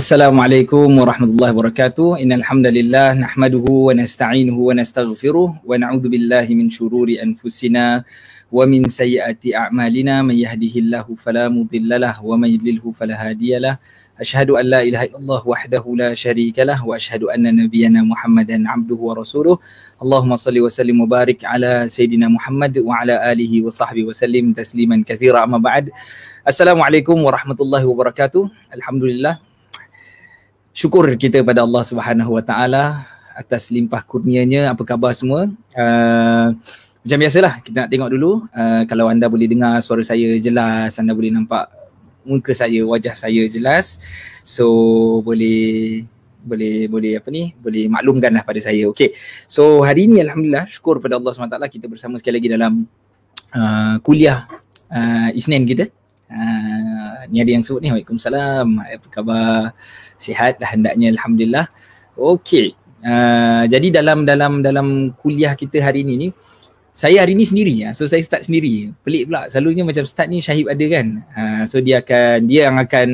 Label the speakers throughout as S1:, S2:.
S1: السلام عليكم ورحمة الله وبركاته. إن الحمد لله نحمده ونستعينه ونستغفره ونعوذ بالله من شرور أنفسنا ومن سيئات أعمالنا. من يهده الله فلا مضل له ومن يضلله فلا هادي له. أشهد أن لا إله إلا الله وحده لا شريك له وأشهد أن نبينا محمدا عبده ورسوله. اللهم صل وسلم وبارك على سيدنا محمد وعلى آله وصحبه وسلم تسليما كثيرا. أما بعد السلام عليكم ورحمة الله وبركاته. الحمد لله. Syukur kita pada Allah Subhanahu Wa Taala atas limpah kurnianya. Apa khabar semua? Uh, macam biasalah kita nak tengok dulu. Uh, kalau anda boleh dengar suara saya jelas anda boleh nampak muka saya wajah saya jelas. So boleh boleh boleh apa ni? Boleh maklumkanlah pada saya. Okey. So hari ini alhamdulillah syukur pada Allah SWT kita bersama sekali lagi dalam uh, kuliah uh, Isnin kita uh, ni ada yang sebut ni Waalaikumsalam apa khabar sihat dah hendaknya alhamdulillah. Okey. Uh, jadi dalam dalam dalam kuliah kita hari ini ni saya hari ni sendiri ya. So saya start sendiri. Pelik pula. Selalunya macam start ni Syahib ada kan. Uh, so dia akan dia yang akan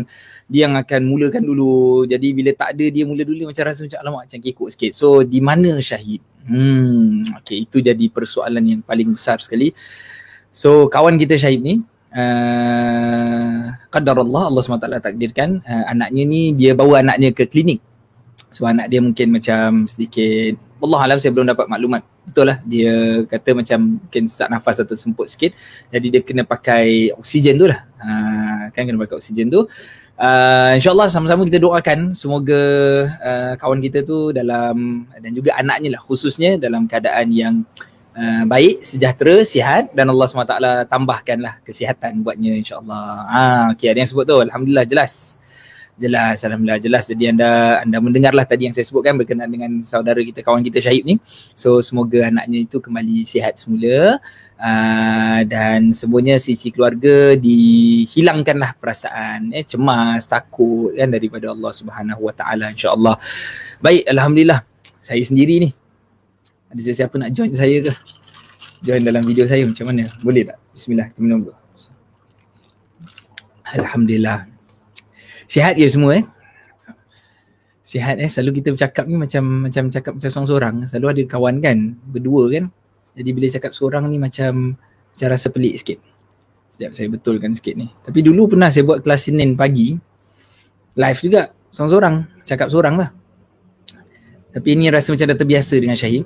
S1: dia yang akan mulakan dulu. Jadi bila tak ada dia mula dulu macam rasa macam alamak macam kekok sikit. So di mana Syahib? Hmm. Okey, itu jadi persoalan yang paling besar sekali. So kawan kita Syahib ni uh, qadar Allah Allah SWT takdirkan uh, anaknya ni dia bawa anaknya ke klinik. So anak dia mungkin macam sedikit Allah alam saya belum dapat maklumat. Betul lah dia kata macam mungkin sesak nafas atau semput sikit. Jadi dia kena pakai oksigen tu lah. Uh, kan kena pakai oksigen tu. Uh, InsyaAllah sama-sama kita doakan. Semoga uh, kawan kita tu dalam dan juga anaknya lah khususnya dalam keadaan yang Uh, baik, sejahtera, sihat dan Allah SWT tambahkanlah kesihatan buatnya insyaAllah. Ha, okay, ada yang sebut tu. Alhamdulillah jelas. Jelas, Alhamdulillah jelas. Jadi anda anda mendengarlah tadi yang saya sebutkan berkenaan dengan saudara kita, kawan kita Syahib ni. So semoga anaknya itu kembali sihat semula. Uh, dan semuanya sisi keluarga dihilangkanlah perasaan eh, cemas, takut kan daripada Allah Subhanahu Wa Taala insya-Allah. Baik, alhamdulillah. Saya sendiri ni ada siapa nak join saya ke? Join dalam video saya macam mana? Boleh tak? Bismillah, kita dulu. Alhamdulillah. Sihat ya semua eh? Sihat eh, selalu kita bercakap ni macam macam cakap macam seorang-seorang. Selalu ada kawan kan, berdua kan. Jadi bila cakap seorang ni macam macam rasa pelik sikit. Sekejap saya betulkan sikit ni. Tapi dulu pernah saya buat kelas Senin pagi. Live juga, seorang-seorang. Cakap seorang lah. Tapi ini rasa macam dah terbiasa dengan Syahid.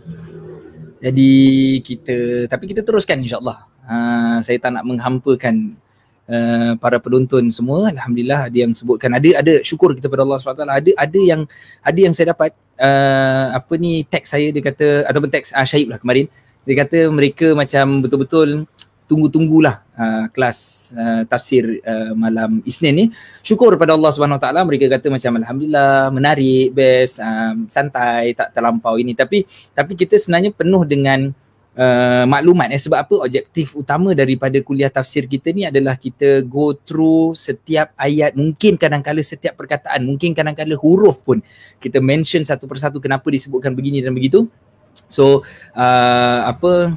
S1: Jadi kita tapi kita teruskan insya-Allah. Uh, saya tak nak menghampakan uh, para penonton semua. Alhamdulillah ada yang sebutkan ada ada syukur kita pada Allah SWT. Ada ada yang ada yang saya dapat uh, apa ni teks saya dia kata ataupun teks uh, Syahib lah kemarin. Dia kata mereka macam betul-betul tunggu-tunggulah uh, kelas uh, tafsir uh, malam Isnin ni. Syukur pada Allah Subhanahu Wa Taala mereka kata macam alhamdulillah menarik, best, um, santai, tak terlampau ini. Tapi tapi kita sebenarnya penuh dengan uh, maklumat eh. Sebab apa? Objektif utama daripada kuliah tafsir kita ni adalah kita go through setiap ayat. Mungkin kadang-kala setiap perkataan mungkin kadang-kala huruf pun kita mention satu persatu kenapa disebutkan begini dan begitu. So uh, apa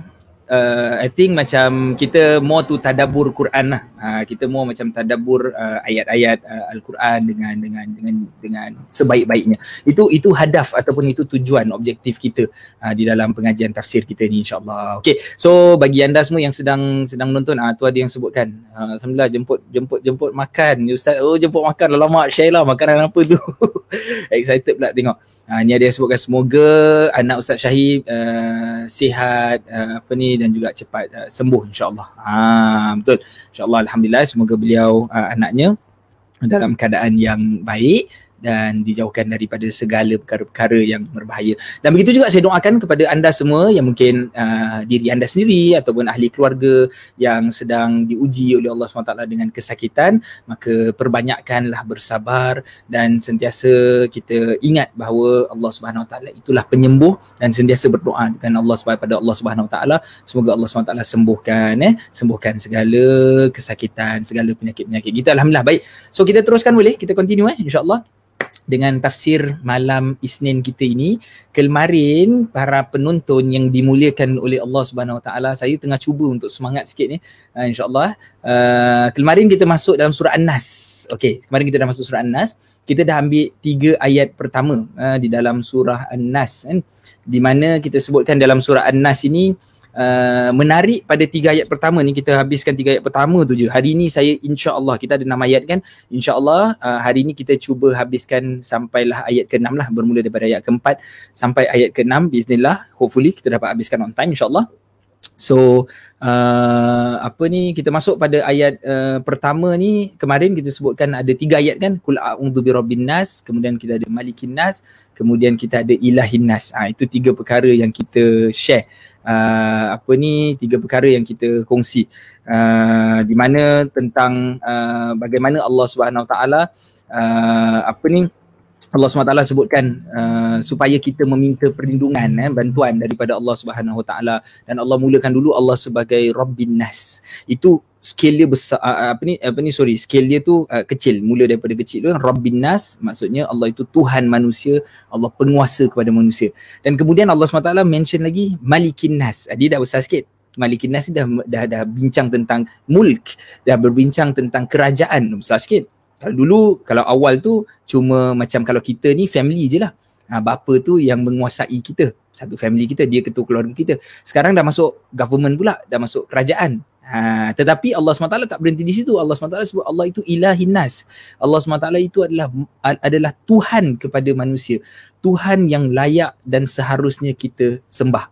S1: uh, I think macam kita more to tadabbur Quran lah. Uh, kita more macam tadabbur uh, ayat-ayat uh, Al-Quran dengan dengan dengan dengan sebaik-baiknya. Itu itu hadaf ataupun itu tujuan objektif kita uh, di dalam pengajian tafsir kita ni insya-Allah. Okay. So bagi anda semua yang sedang sedang menonton ah uh, tu ada yang sebutkan uh, alhamdulillah jemput jemput jemput makan. Ustaz oh jemput makan lama lah makanan apa tu. Excited pula tengok. Uh, ni ada yang sebutkan semoga anak Ustaz Syahid uh, sihat uh, apa ni dan juga cepat uh, sembuh insyaallah. Ha betul. Insyaallah alhamdulillah semoga beliau uh, anaknya dalam keadaan yang baik dan dijauhkan daripada segala perkara-perkara yang berbahaya. Dan begitu juga saya doakan kepada anda semua yang mungkin uh, diri anda sendiri ataupun ahli keluarga yang sedang diuji oleh Allah SWT dengan kesakitan, maka perbanyakkanlah bersabar dan sentiasa kita ingat bahawa Allah SWT itulah penyembuh dan sentiasa berdoa dengan Allah SWT pada Allah SWT semoga Allah SWT sembuhkan eh sembuhkan segala kesakitan, segala penyakit-penyakit kita. Alhamdulillah baik. So kita teruskan boleh? Kita continue eh insya-Allah. Dengan tafsir malam Isnin kita ini. Kemarin para penonton yang dimuliakan oleh Allah Subhanahu Wa Taala, saya tengah cuba untuk semangat sikit ni. Uh, InsyaAllah. Uh, kemarin kita masuk dalam surah An-Nas. Okey, kemarin kita dah masuk surah An-Nas. Kita dah ambil tiga ayat pertama uh, di dalam surah An-Nas. Kan? Di mana kita sebutkan dalam surah An-Nas ini, Uh, menarik pada tiga ayat pertama ni kita habiskan tiga ayat pertama tu je. Hari ni saya insya-Allah kita ada enam ayat kan. Insya-Allah uh, hari ni kita cuba habiskan sampailah ayat ke-6 lah bermula daripada ayat ke-4 sampai ayat ke-6 bismillah. Hopefully kita dapat habiskan on time insya-Allah. So uh, apa ni kita masuk pada ayat uh, pertama ni kemarin kita sebutkan ada tiga ayat kan kul a'udzu birabbin nas kemudian kita ada malikin nas kemudian kita ada ilahin nas. Ha, itu tiga perkara yang kita share uh, apa ni tiga perkara yang kita kongsi uh, di mana tentang uh, bagaimana Allah Subhanahu taala uh, apa ni Allah SWT sebutkan uh, supaya kita meminta perlindungan eh, bantuan daripada Allah Subhanahu taala dan Allah mulakan dulu Allah sebagai Rabbin Nas. Itu scale dia besar uh, apa ni apa ni sorry scale dia tu uh, kecil mula daripada kecil tu Rabbin Nas maksudnya Allah itu Tuhan manusia Allah penguasa kepada manusia. Dan kemudian Allah SWT mention lagi Malikin Nas. Dia dah besar sikit. Malikin Nas dah, dah dah bincang tentang mulk dah berbincang tentang kerajaan. Besar sikit. Kalau dulu kalau awal tu cuma macam kalau kita ni family je lah. Ha, bapa tu yang menguasai kita. Satu family kita dia ketua keluarga kita. Sekarang dah masuk government pula dah masuk kerajaan Ha, tetapi Allah SWT tak berhenti di situ. Allah SWT sebut Allah itu ilahin nas. Allah SWT itu adalah adalah Tuhan kepada manusia. Tuhan yang layak dan seharusnya kita sembah.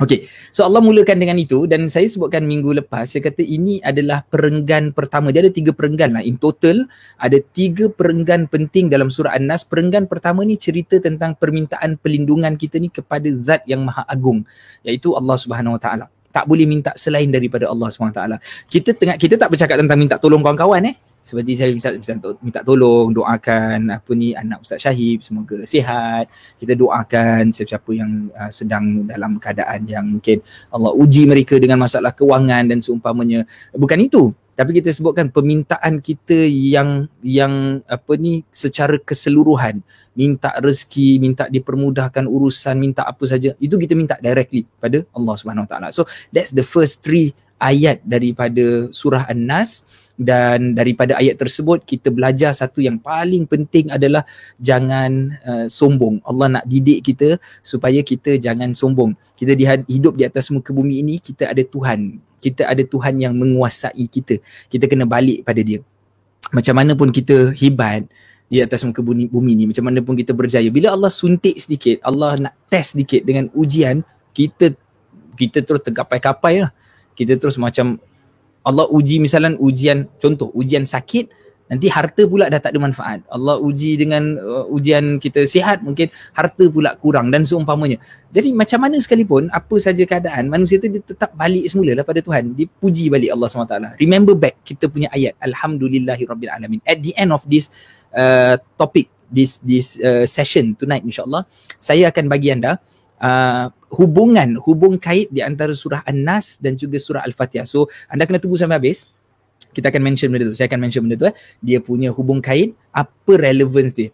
S1: Okay, so Allah mulakan dengan itu dan saya sebutkan minggu lepas, saya kata ini adalah perenggan pertama. Dia ada tiga perenggan lah. In total, ada tiga perenggan penting dalam surah An-Nas. Perenggan pertama ni cerita tentang permintaan perlindungan kita ni kepada zat yang maha agung, iaitu Allah Subhanahu Wa Taala tak boleh minta selain daripada Allah SWT. Kita tengah kita tak bercakap tentang minta tolong kawan-kawan eh. Seperti saya misal, misal minta tolong, doakan apa ni anak Ustaz Syahib semoga sihat. Kita doakan siapa-siapa yang uh, sedang dalam keadaan yang mungkin Allah uji mereka dengan masalah kewangan dan seumpamanya. Bukan itu tapi kita sebutkan permintaan kita yang yang apa ni secara keseluruhan. Minta rezeki minta dipermudahkan urusan minta apa saja. Itu kita minta directly pada Allah Subhanahu Wa Taala. So that's the first three ayat daripada surah An-Nas dan daripada ayat tersebut kita belajar satu yang paling penting adalah jangan uh, sombong. Allah nak didik kita supaya kita jangan sombong. Kita hidup di atas muka bumi ini kita ada Tuhan kita ada Tuhan yang menguasai kita. Kita kena balik pada dia. Macam mana pun kita hebat di atas muka bumi, bumi ni, macam mana pun kita berjaya. Bila Allah suntik sedikit, Allah nak test sedikit dengan ujian, kita kita terus tergapai-kapai lah. Kita terus macam Allah uji misalnya ujian, contoh ujian sakit, nanti harta pula dah tak ada manfaat. Allah uji dengan uh, ujian kita sihat mungkin harta pula kurang dan seumpamanya. Jadi macam mana sekalipun apa saja keadaan manusia tu dia tetap balik semula lah pada Tuhan. Dipuji balik Allah SWT. Remember back kita punya ayat Alhamdulillahirabbil alamin. At the end of this uh, topic this this uh, session tonight insyaallah saya akan bagi anda uh, hubungan hubung kait di antara surah An-Nas dan juga surah Al-Fatihah. So anda kena tunggu sampai habis kita akan mention benda tu. Saya akan mention benda tu eh. Dia punya hubung kait, apa relevance dia.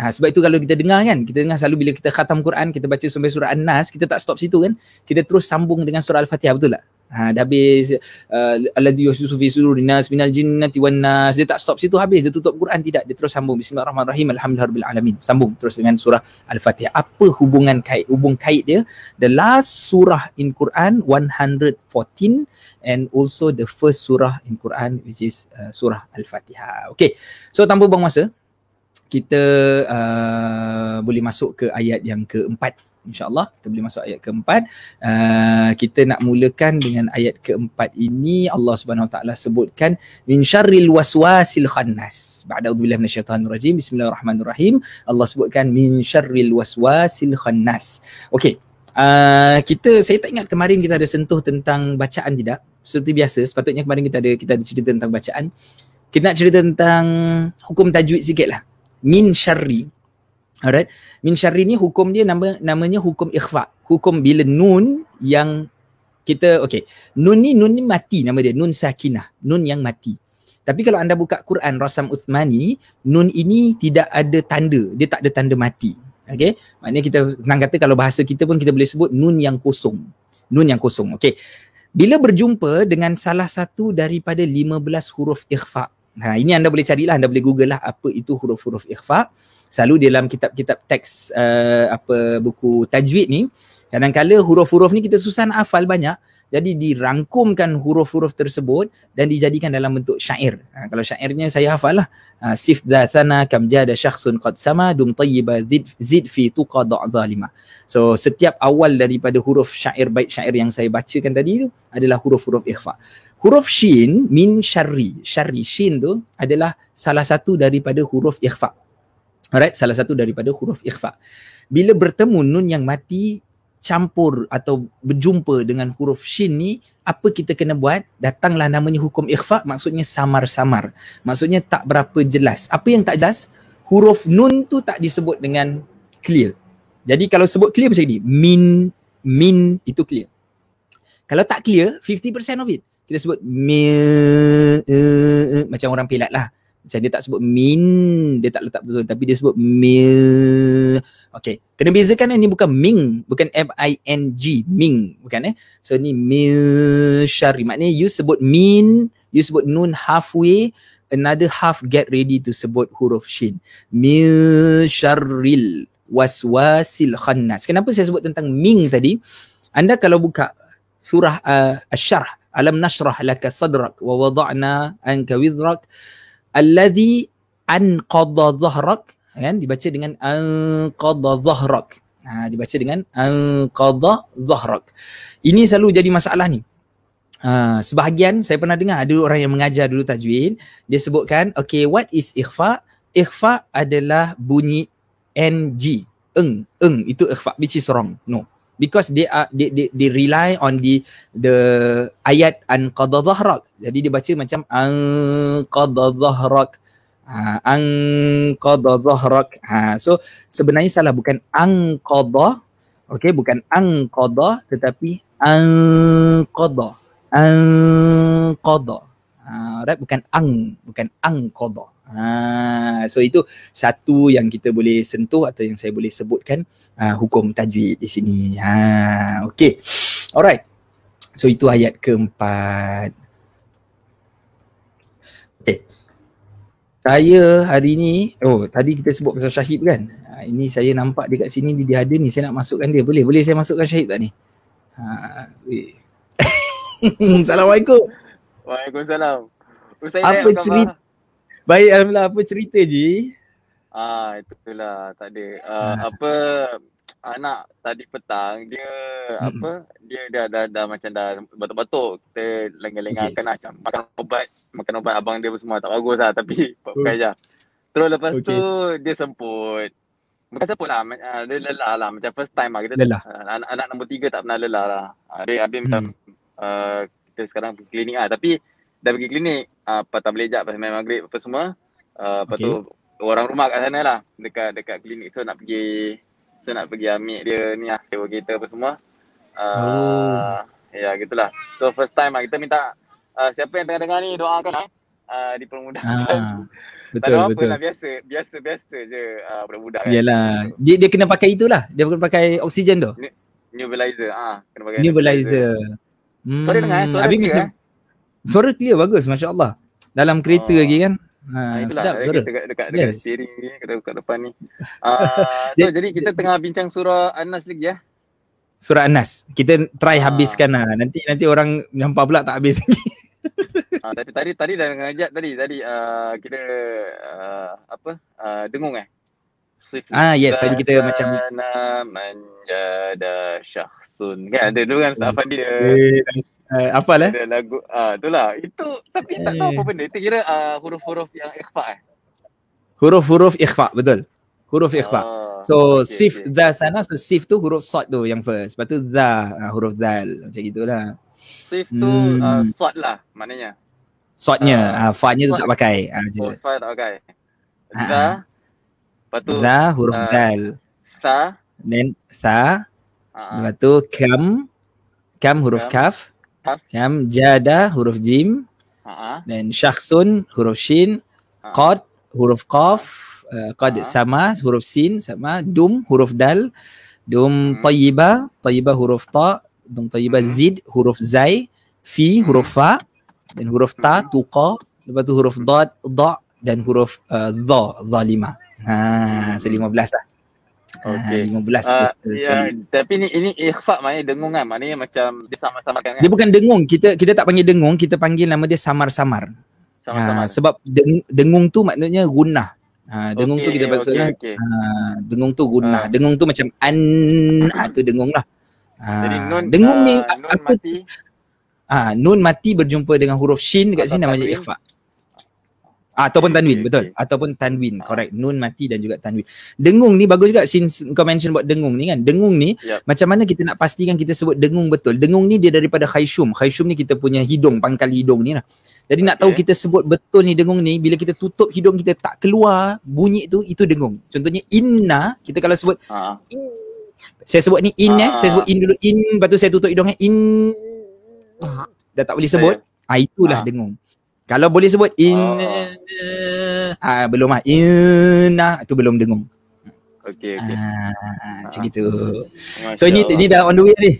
S1: Ha, sebab itu kalau kita dengar kan, kita dengar selalu bila kita khatam Quran, kita baca sampai surah An-Nas, kita tak stop situ kan. Kita terus sambung dengan surah Al-Fatihah, betul tak? Ha, dah habis uh, alladhi yusufu fi sudurin nas minal jinnati wan nas. Dia tak stop situ habis dia tutup Quran. Tidak dia terus sambung. Bismillahirrahmanirrahim alhamdulillahirabbil alamin. Sambung terus dengan surah al-fatihah. Apa hubungan kait hubung kait dia? The last surah in Quran 114 and also the first surah in Quran which is uh, surah al-fatihah. Okay. So tanpa buang masa kita uh, boleh masuk ke ayat yang keempat InsyaAllah kita boleh masuk ayat keempat. Uh, kita nak mulakan dengan ayat keempat ini. Allah Subhanahu Wa Taala sebutkan min syarril waswasil khannas. Ba'da a'udzubillahi minasyaitanir rajim. Bismillahirrahmanirrahim. Allah sebutkan min syarril waswasil khannas. Okey. Uh, kita saya tak ingat kemarin kita ada sentuh tentang bacaan tidak? Seperti biasa, sepatutnya kemarin kita ada kita ada cerita tentang bacaan. Kita nak cerita tentang hukum tajwid sikitlah. Min syarri Alright. Min syarri ni hukum dia nama namanya hukum ikhfa. Hukum bila nun yang kita okay. Nun ni nun ni mati nama dia nun sakinah. Nun yang mati. Tapi kalau anda buka Quran Rasam Uthmani, nun ini tidak ada tanda. Dia tak ada tanda mati. Okay. Maknanya kita senang kata kalau bahasa kita pun kita boleh sebut nun yang kosong. Nun yang kosong. Okay. Bila berjumpa dengan salah satu daripada 15 huruf ikhfa. Ha, ini anda boleh carilah, anda boleh google lah apa itu huruf-huruf ikhfa. Selalu dalam kitab-kitab teks uh, apa buku tajwid ni, kadang-kadang huruf-huruf ni kita susah nak hafal banyak. Jadi dirangkumkan huruf-huruf tersebut dan dijadikan dalam bentuk syair. Ha, kalau syairnya saya hafal lah. Ha, Sif dhathana kam jada syakhsun qad sama dum tayyiba zid, fi tuqa zalima. So setiap awal daripada huruf syair baik syair yang saya bacakan tadi tu adalah huruf-huruf ikhfa. Huruf shin min syarri. Syarri shin tu adalah salah satu daripada huruf ikhfa. Alright, salah satu daripada huruf ikhfa. Bila bertemu nun yang mati campur atau berjumpa dengan huruf shin ni apa kita kena buat? Datanglah namanya hukum ikhfa maksudnya samar-samar. Maksudnya tak berapa jelas. Apa yang tak jelas? Huruf nun tu tak disebut dengan clear. Jadi kalau sebut clear macam ni min min itu clear. Kalau tak clear 50% of it. Kita sebut mi uh, uh, macam orang pelat lah macam dia tak sebut min, dia tak letak betul tapi dia sebut mil. Okay, kena bezakan ini bukan ming, bukan M-I-N-G, ming, bukan eh. So ni mil syari, maknanya you sebut min, you sebut nun halfway, another half get ready to sebut huruf shin. Mil syarril waswasil khannas. Kenapa saya sebut tentang ming tadi? Anda kalau buka surah uh, Asy-Syarh, Alam nashrah laka sadrak wa wada'na anka wizrak alladhi anqadha dhahrak. Kan? Dibaca dengan anqadha dhahrak. Ha dibaca dengan anqadha dhahrak. Ini selalu jadi masalah ni. Ha sebahagian saya pernah dengar ada orang yang mengajar dulu tajwid dia sebutkan okay what is ikhfa? Ikhfa adalah bunyi ng eng. Eng. Itu ikhfa which is wrong. No because they are they, they, they rely on the the ayat an qada dhahrak jadi dia baca macam an qada dhahrak ha, an qada dhahrak ha, so sebenarnya salah bukan an qada okey bukan an qada tetapi an qada an qada ha, right bukan ang bukan ang qada Ha, so itu satu yang kita boleh sentuh atau yang saya boleh sebutkan uh, hukum tajwid di sini. Ha, okay. Alright. So itu ayat keempat. Okay. Saya hari ni, oh tadi kita sebut pasal syahid kan? Ha, ini saya nampak dekat sini dia ada ni, saya nak masukkan dia. Boleh? Boleh saya masukkan syahid tak ni? Ha, Assalamualaikum.
S2: Waalaikumsalam.
S1: Ustaz Apa cerita? Baik alhamdulillah apa cerita je?
S2: Ah itulah tak ada. Uh, ah. apa anak tadi petang dia hmm. apa dia dah dah, dah macam dah batuk-batuk kita lengah-lengahkan okay. macam makan ubat makan ubat abang dia semua tak bagus lah tapi pakai je. Terus lepas okay. tu dia semput. Bukan semput lah, uh, dia lelah lah macam first time lah kita lelah. Uh, anak, anak nombor tiga tak pernah lelah lah. Uh, dia habis hmm. macam uh, kita sekarang klinik lah tapi dah pergi klinik uh, patah belejak pasal main maghrib apa semua uh, lepas okay. tu orang rumah kat sana lah dekat dekat klinik tu nak pergi so nak pergi ambil dia ni lah sewa kereta apa semua. Uh, oh. ya gitulah. So first time lah kita minta uh, siapa yang tengah dengar ni doakan lah uh, dipermudahkan. Ah, betul tak ada apa betul. lah biasa biasa biasa je uh, budak-budak
S1: kan. Yalah dia, dia kena pakai itulah dia kena pakai oksigen tu.
S2: Nebulizer ah kena pakai
S1: nebulizer
S2: hmm. suara dengar eh suara dengar eh
S1: Suara clear bagus Masya Allah Dalam kereta oh. lagi kan?
S2: Ha, ah, Itulah sedap, suara. dekat, dekat, dekat yes. steering ni Dekat, dekat depan ni. Uh, so, Jadi kita tengah bincang surah An-Nas lagi ya?
S1: Surah An-Nas. Kita try uh. habiskan lah. Nanti nanti orang Nampak pula tak habis lagi.
S2: Uh, tadi, tadi tadi dah ngajak tadi. Tadi uh, kita uh, apa? Uh, dengung eh?
S1: Ah yes tadi kita macam
S2: manjada syakhsun kan ada dulu kan Ustaz Afandi
S1: Uh, apa lah?
S2: Ada lagu ah uh, itulah. Itu tapi tak tahu apa benda. Itu kira uh, huruf-huruf yang ikhfa eh.
S1: Huruf-huruf ikhfa betul. Huruf ikhfa. Uh, so okay, sif okay. the sana so sif tu huruf sad tu yang first. Lepas tu the uh, huruf dal macam gitulah.
S2: Sif tu hmm. uh, sad lah maknanya.
S1: Sadnya, uh, uh, fa-nya tu tak pakai.
S2: Uh, oh, fa tak pakai.
S1: The. Uh, lepas tu the huruf uh, dal.
S2: Sa.
S1: Then sa. Uh, lepas tu kam. Kam huruf kam. kaf. Kam jada huruf jim.
S2: Ha.
S1: dan syakhsun huruf shin,
S2: Ha.
S1: qad huruf qaf, uh, qad
S2: Ha.
S1: sama huruf sin sama, dum huruf dal, dum
S2: Hmm.
S1: tayyiba, tayyiba huruf ta, dum tayyiba
S2: Hmm.
S1: zid huruf zai, fi huruf fa dan huruf ta
S2: Hmm.
S1: tuqa, lepas tu huruf dad da dan huruf uh, dha zalima. Ha, so 15 lah.
S2: Okey.
S1: Ha, 15
S2: Uh, ya,
S1: sekali.
S2: tapi ni ini ikhfa maknanya dengung kan. Maknanya macam dia sama-samakan kan.
S1: Dia bukan dengung, kita kita tak panggil dengung, kita panggil nama dia samar-samar.
S2: Sama-sama.
S1: Ha, sebab deng, dengung tu maknanya gunnah. Ha, dengung tu kita
S2: Okey,
S1: maksudnya
S2: okey, okey.
S1: ha, dengung tu gunnah.
S2: Ah.
S1: Dengung tu macam an ha, tu dengung lah. Ha,
S2: Jadi nun
S1: dengung ni
S2: uh, nun
S1: apa
S2: mati
S1: ha, nun mati berjumpa dengan huruf shin dekat
S2: Atau
S1: sini namanya ikhfa. Ah, ataupun tanwin
S2: Okey,
S1: betul.
S2: okey.
S1: ataupun tanwin
S2: Ah.
S1: correct. Nun mati dan juga tanwin. Dengung ni bagus juga since kau mention buat dengung ni kan. Dengung ni
S2: Yup.
S1: macam mana kita nak pastikan kita sebut dengung betul? Dengung ni dia daripada khayshum khayshum ni kita punya hidung pangkal hidung ni lah. Jadi nak tahu kita sebut betul ni dengung ni bila kita tutup hidung kita tak keluar bunyi tu itu dengung. Contohnya inna kita kalau sebut
S2: ha.
S1: saya sebut ni in eh. Saya
S2: Ah.
S1: sebut in dulu. In lepas tu saya tutup hidung eh in. Dah tak boleh sebut. ah itulah
S2: Ah.
S1: dengung kalau boleh sebut in
S2: Oh.
S1: ah belum ah inna itu belum dengung
S2: Okey okey.
S1: ah macam
S2: Ah.
S1: gitu
S2: Masya
S1: so ini ini dah on the way ni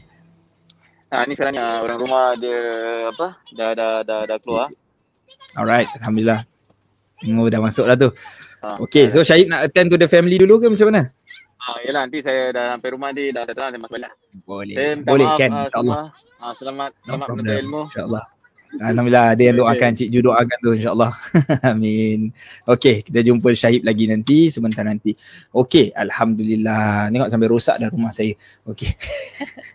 S2: Ha ni sekarang uh, orang rumah dia apa? Dah dah dah dah keluar.
S1: alright alhamdulillah Oh dah masuk lah tu
S2: Ha.
S1: Okay, so Syahid nak attend to the family dulu ke macam mana?
S2: Ha yalah nanti saya dah sampai rumah dia dah datang saya masuk balik.
S1: Boleh.
S2: Saya
S1: Boleh
S2: maaf,
S1: kan
S2: ah,
S1: insya-Allah.
S2: Ha selamat
S1: No
S2: selamat menuntut ilmu.
S1: InsyaAllah. Alhamdulillah ada yang doakan Cik Ju doakan tu insyaAllah. Amin. Okay kita jumpa Syahid lagi nanti sebentar nanti. Okay Alhamdulillah. Tengok sampai rosak dah rumah saya. Okay.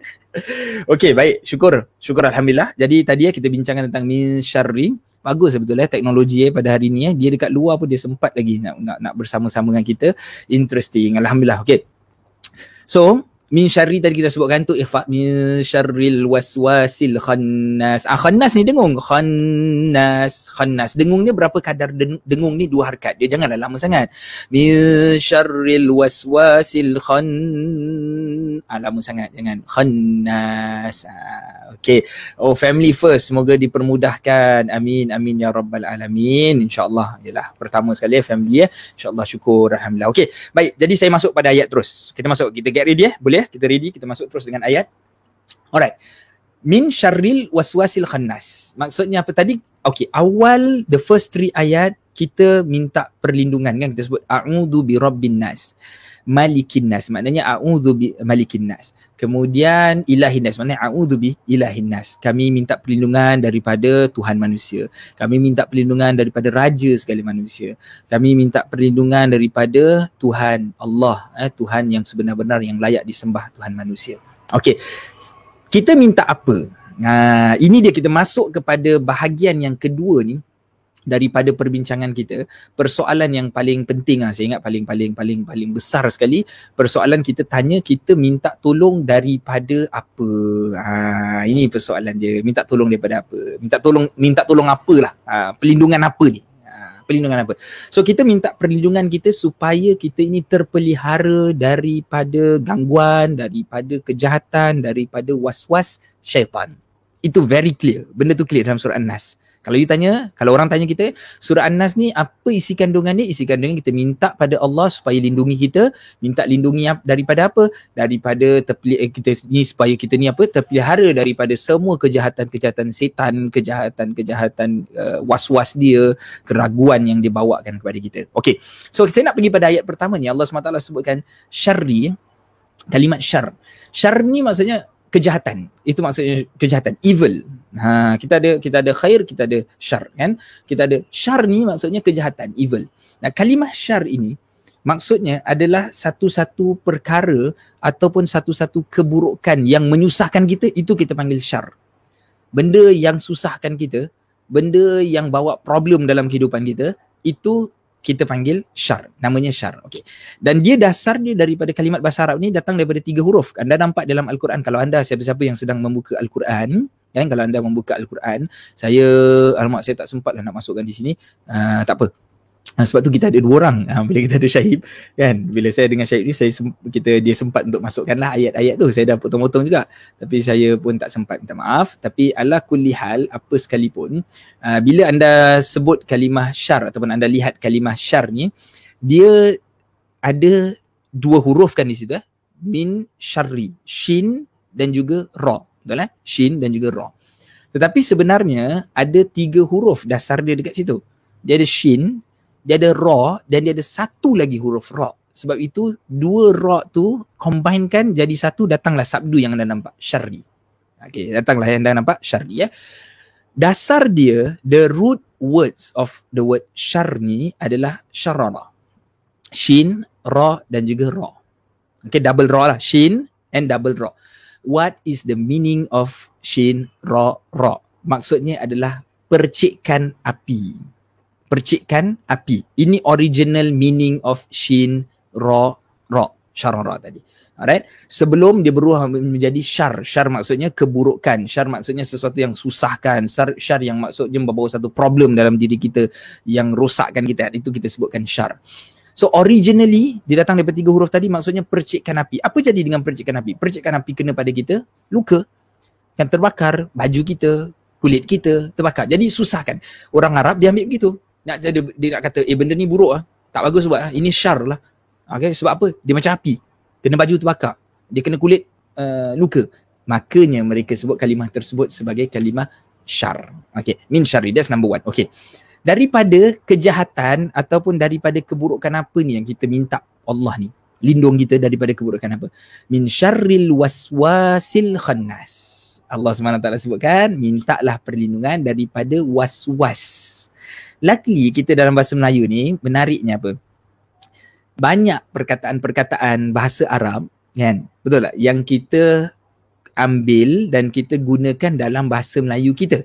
S1: okay baik syukur. Syukur Alhamdulillah. Jadi tadi ya kita bincangkan tentang min syarri. Bagus betul eh teknologi eh pada hari ni eh. Dia dekat luar pun dia sempat lagi nak nak, nak bersama-sama dengan kita. Interesting. Alhamdulillah. Okay. So min syarri tadi kita sebutkan tu ikhfa min syarril waswasil khannas. Ah khannas ni dengung. Khannas, khannas. Dengung ni berapa kadar den- dengung ni dua harakat. Dia janganlah lama sangat. Min syarril waswasil khan ah, lama sangat jangan khannas. Ah, okay. Oh family first semoga dipermudahkan. Amin amin ya rabbal alamin. Insyaallah yalah pertama sekali ya family ya. Insyaallah syukur alhamdulillah. Okay. Baik, jadi saya masuk pada ayat terus. Kita masuk, kita get ready eh. Boleh eh? Kita ready, kita masuk terus dengan ayat. Alright. Min syarril waswasil khannas. Maksudnya apa tadi? Okay, awal the first three ayat kita minta perlindungan kan kita sebut a'udzu bi rabbin nas. Malikin nas. Maknanya a'udzu bi malikin nas. Kemudian ilahin nas. Maknanya a'udzu bi ilahin nas. Kami minta perlindungan daripada Tuhan manusia. Kami minta perlindungan daripada raja segala manusia. Kami minta perlindungan daripada Tuhan Allah eh, Tuhan yang sebenar-benar yang layak disembah Tuhan manusia. Okey. Kita minta apa? Ha, ini dia. Kita masuk kepada bahagian yang kedua ni daripada perbincangan kita persoalan yang paling penting lah saya ingat paling paling paling paling besar sekali persoalan kita tanya kita minta tolong daripada apa ha, ini persoalan dia minta tolong daripada apa minta tolong minta tolong apalah ha, perlindungan apa ni ha, perlindungan apa So kita minta perlindungan kita supaya kita ini terpelihara daripada gangguan, daripada kejahatan, daripada was-was syaitan. Itu very clear. Benda tu clear dalam surah An-Nas. Kalau you tanya, kalau orang tanya kita, surah An-Nas ni apa isi kandungan dia? Isi kandungan kita minta pada Allah supaya lindungi kita, minta lindungi daripada apa? Daripada terpelih eh, kita ni supaya kita ni apa? Terpelihara daripada semua kejahatan-kejahatan setan, kejahatan-kejahatan uh, was-was dia, keraguan yang dibawakan kepada kita. Okey. So saya nak pergi pada ayat pertama ni Allah SWT sebutkan syarri kalimat syar. Syar ni maksudnya kejahatan. Itu maksudnya kejahatan, evil. Ha, kita ada kita ada khair, kita ada syar kan? Kita ada syar ni maksudnya kejahatan, evil. Nah, kalimah syar ini maksudnya adalah satu-satu perkara ataupun satu-satu keburukan yang menyusahkan kita itu kita panggil syar. Benda yang susahkan kita, benda yang bawa problem dalam kehidupan kita itu kita panggil syar. Namanya syar. Okey. Dan dia dasar dia daripada kalimat bahasa Arab ni datang daripada tiga huruf. Anda nampak dalam Al-Quran kalau anda siapa-siapa yang sedang membuka Al-Quran, kan kalau anda membuka Al-Quran, saya alamak saya tak sempat lah nak masukkan di sini. Uh, tak apa. Ha, sebab tu kita ada dua orang. Ha, bila kita ada Syahib kan? Bila saya dengan Syahib ni saya kita dia sempat untuk masukkanlah ayat-ayat tu. Saya dah potong-potong juga. Tapi saya pun tak sempat minta maaf. Tapi ala kulli hal apa sekalipun bila anda sebut kalimah syar ataupun anda lihat kalimah syar ni dia ada dua huruf kan di situ eh? Min syarri shin dan juga ra betul eh shin dan juga ra tetapi sebenarnya ada tiga huruf dasar dia dekat situ dia ada shin dia ada ra dan dia ada satu lagi huruf ra. Sebab itu dua ra tu combinekan jadi satu datanglah sabdu yang anda nampak syarri. Okey, datanglah yang anda nampak syarri ya. Dasar dia the root words of the word syar ni adalah syarara. Shin, ra dan juga ra. Okey, double ra lah. Shin and double ra. What is the meaning of shin, ra, ra? Maksudnya adalah percikkan api percikkan api. Ini original meaning of shin ra ra syarara tadi. Alright. Sebelum dia berubah menjadi syar. Syar maksudnya keburukan. Syar maksudnya sesuatu yang susahkan. Syar, syar yang maksudnya membawa satu problem dalam diri kita yang rosakkan kita. Itu kita sebutkan syar. So originally dia datang daripada tiga huruf tadi maksudnya percikkan api. Apa jadi dengan percikkan api? Percikkan api kena pada kita luka. Yang terbakar baju kita, kulit kita terbakar. Jadi susahkan. Orang Arab dia ambil begitu. Nak dia, dia nak kata eh benda ni buruk ah. Tak bagus buat ah. Ini syar lah. Okey sebab apa? Dia macam api. Kena baju terbakar. Dia kena kulit uh, luka. Makanya mereka sebut kalimah tersebut sebagai kalimah syar. Okey min syari that's number one. Okey daripada kejahatan ataupun daripada keburukan apa ni yang kita minta Allah ni lindung kita daripada keburukan apa min syarril waswasil khannas Allah SWT sebutkan mintalah perlindungan daripada waswas Luckily kita dalam bahasa Melayu ni menariknya apa? Banyak perkataan-perkataan bahasa Arab kan? Betul tak? Yang kita ambil dan kita gunakan dalam bahasa Melayu kita.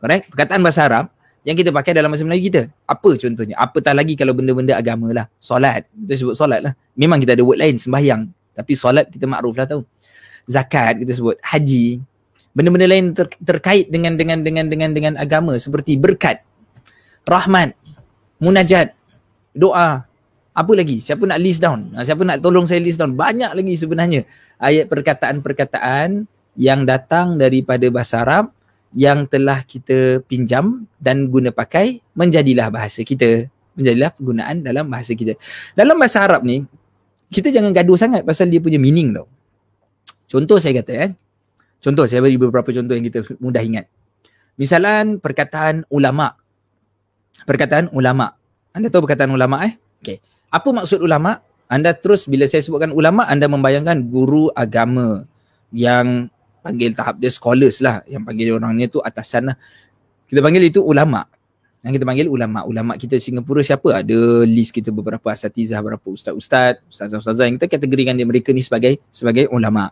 S1: Correct? Perkataan bahasa Arab yang kita pakai dalam bahasa Melayu kita. Apa contohnya? Apatah lagi kalau benda-benda agama lah. Solat. Kita sebut solat lah. Memang kita ada word lain, sembahyang. Tapi solat kita makruf lah tahu. Zakat kita sebut. Haji. Benda-benda lain ter- terkait dengan dengan dengan dengan dengan agama seperti berkat rahmat, munajat, doa. Apa lagi? Siapa nak list down? Ha, siapa nak tolong saya list down? Banyak lagi sebenarnya ayat perkataan-perkataan yang datang daripada bahasa Arab yang telah kita pinjam dan guna pakai menjadilah bahasa kita. Menjadilah penggunaan dalam bahasa kita. Dalam bahasa Arab ni, kita jangan gaduh sangat pasal dia punya meaning tau. Contoh saya kata eh. Contoh saya beri beberapa contoh yang kita mudah ingat. Misalan perkataan ulama perkataan ulama. Anda tahu perkataan ulama eh? Okey. Apa maksud ulama? Anda terus bila saya sebutkan ulama, anda membayangkan guru agama yang panggil tahap dia scholars lah. Yang panggil orang ni tu atasan lah. Kita panggil itu ulama. Yang kita panggil ulama. Ulama kita Singapura siapa? Ada list kita beberapa asatizah, beberapa ustaz-ustaz, ustazah-ustazah yang kita kategorikan dia mereka ni sebagai sebagai ulama.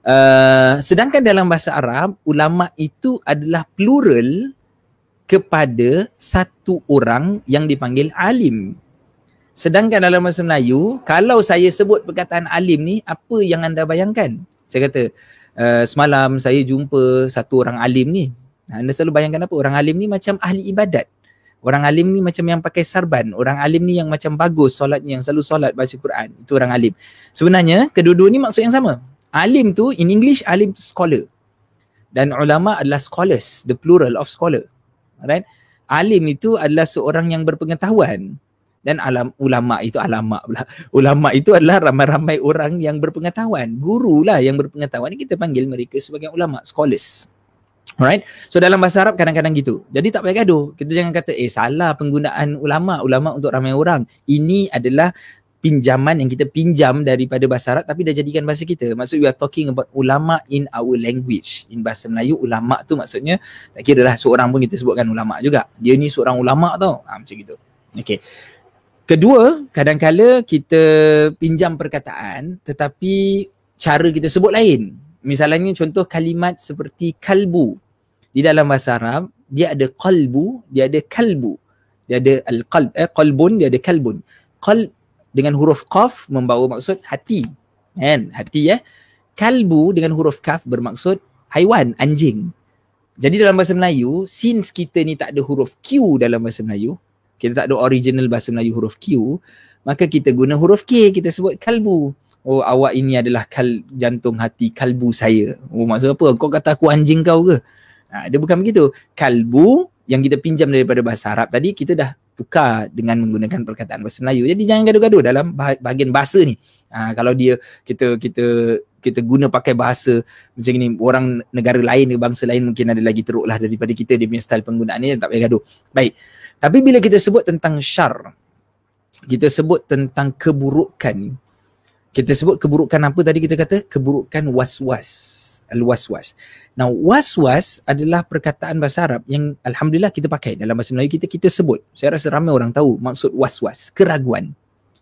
S1: Uh, sedangkan dalam bahasa Arab, ulama itu adalah plural kepada satu orang yang dipanggil alim. Sedangkan dalam bahasa Melayu, kalau saya sebut perkataan alim ni, apa yang anda bayangkan? Saya kata, uh, semalam saya jumpa satu orang alim ni. Anda selalu bayangkan apa? Orang alim ni macam ahli ibadat. Orang alim ni macam yang pakai sarban. Orang alim ni yang macam bagus solatnya, yang selalu solat baca Quran. Itu orang alim. Sebenarnya, kedua-dua ni maksud yang sama. Alim tu, in English, alim tu scholar. Dan ulama adalah scholars, the plural of scholar. Alright. Alim itu adalah seorang yang berpengetahuan dan alam ulama itu alama pula. Ulama itu adalah ramai-ramai orang yang berpengetahuan. Guru lah yang berpengetahuan. Kita panggil mereka sebagai ulama, scholars. Alright. So dalam bahasa Arab kadang-kadang gitu. Jadi tak payah gaduh. Kita jangan kata eh salah penggunaan ulama, ulama untuk ramai orang. Ini adalah pinjaman yang kita pinjam daripada bahasa Arab tapi dah jadikan bahasa kita. Maksud we are talking about ulama in our language. In bahasa Melayu ulama tu maksudnya tak kira lah seorang pun kita sebutkan ulama juga. Dia ni seorang ulama tau. Ha, macam gitu. Okay. Kedua, kadang-kala kita pinjam perkataan tetapi cara kita sebut lain. Misalnya contoh kalimat seperti kalbu. Di dalam bahasa Arab, dia ada qalbu, dia ada kalbu. Dia ada al-qalb, eh, qalbun, dia ada kalbun. Qalb dengan huruf qaf membawa maksud hati. Kan? Hati ya. Kalbu dengan huruf kaf bermaksud haiwan, anjing. Jadi dalam bahasa Melayu, since kita ni tak ada huruf Q dalam bahasa Melayu, kita tak ada original bahasa Melayu huruf Q, maka kita guna huruf K, kita sebut kalbu. Oh awak ini adalah kal jantung hati kalbu saya. Oh maksud apa? Kau kata aku anjing kau ke? Ha, dia bukan begitu. Kalbu yang kita pinjam daripada bahasa Arab tadi kita dah tukar dengan menggunakan perkataan bahasa Melayu. Jadi jangan gaduh-gaduh dalam bahagian bahasa ni. Ha, kalau dia kita kita kita guna pakai bahasa macam ni orang negara lain ke bangsa lain mungkin ada lagi teruk lah daripada kita dia punya style penggunaan ni tak payah gaduh. Baik. Tapi bila kita sebut tentang syar kita sebut tentang keburukan kita sebut keburukan apa tadi kita kata keburukan was-was al-waswas. Now was-was adalah perkataan bahasa Arab yang alhamdulillah kita pakai dalam bahasa Melayu kita kita sebut. Saya rasa ramai orang tahu maksud was-was, keraguan.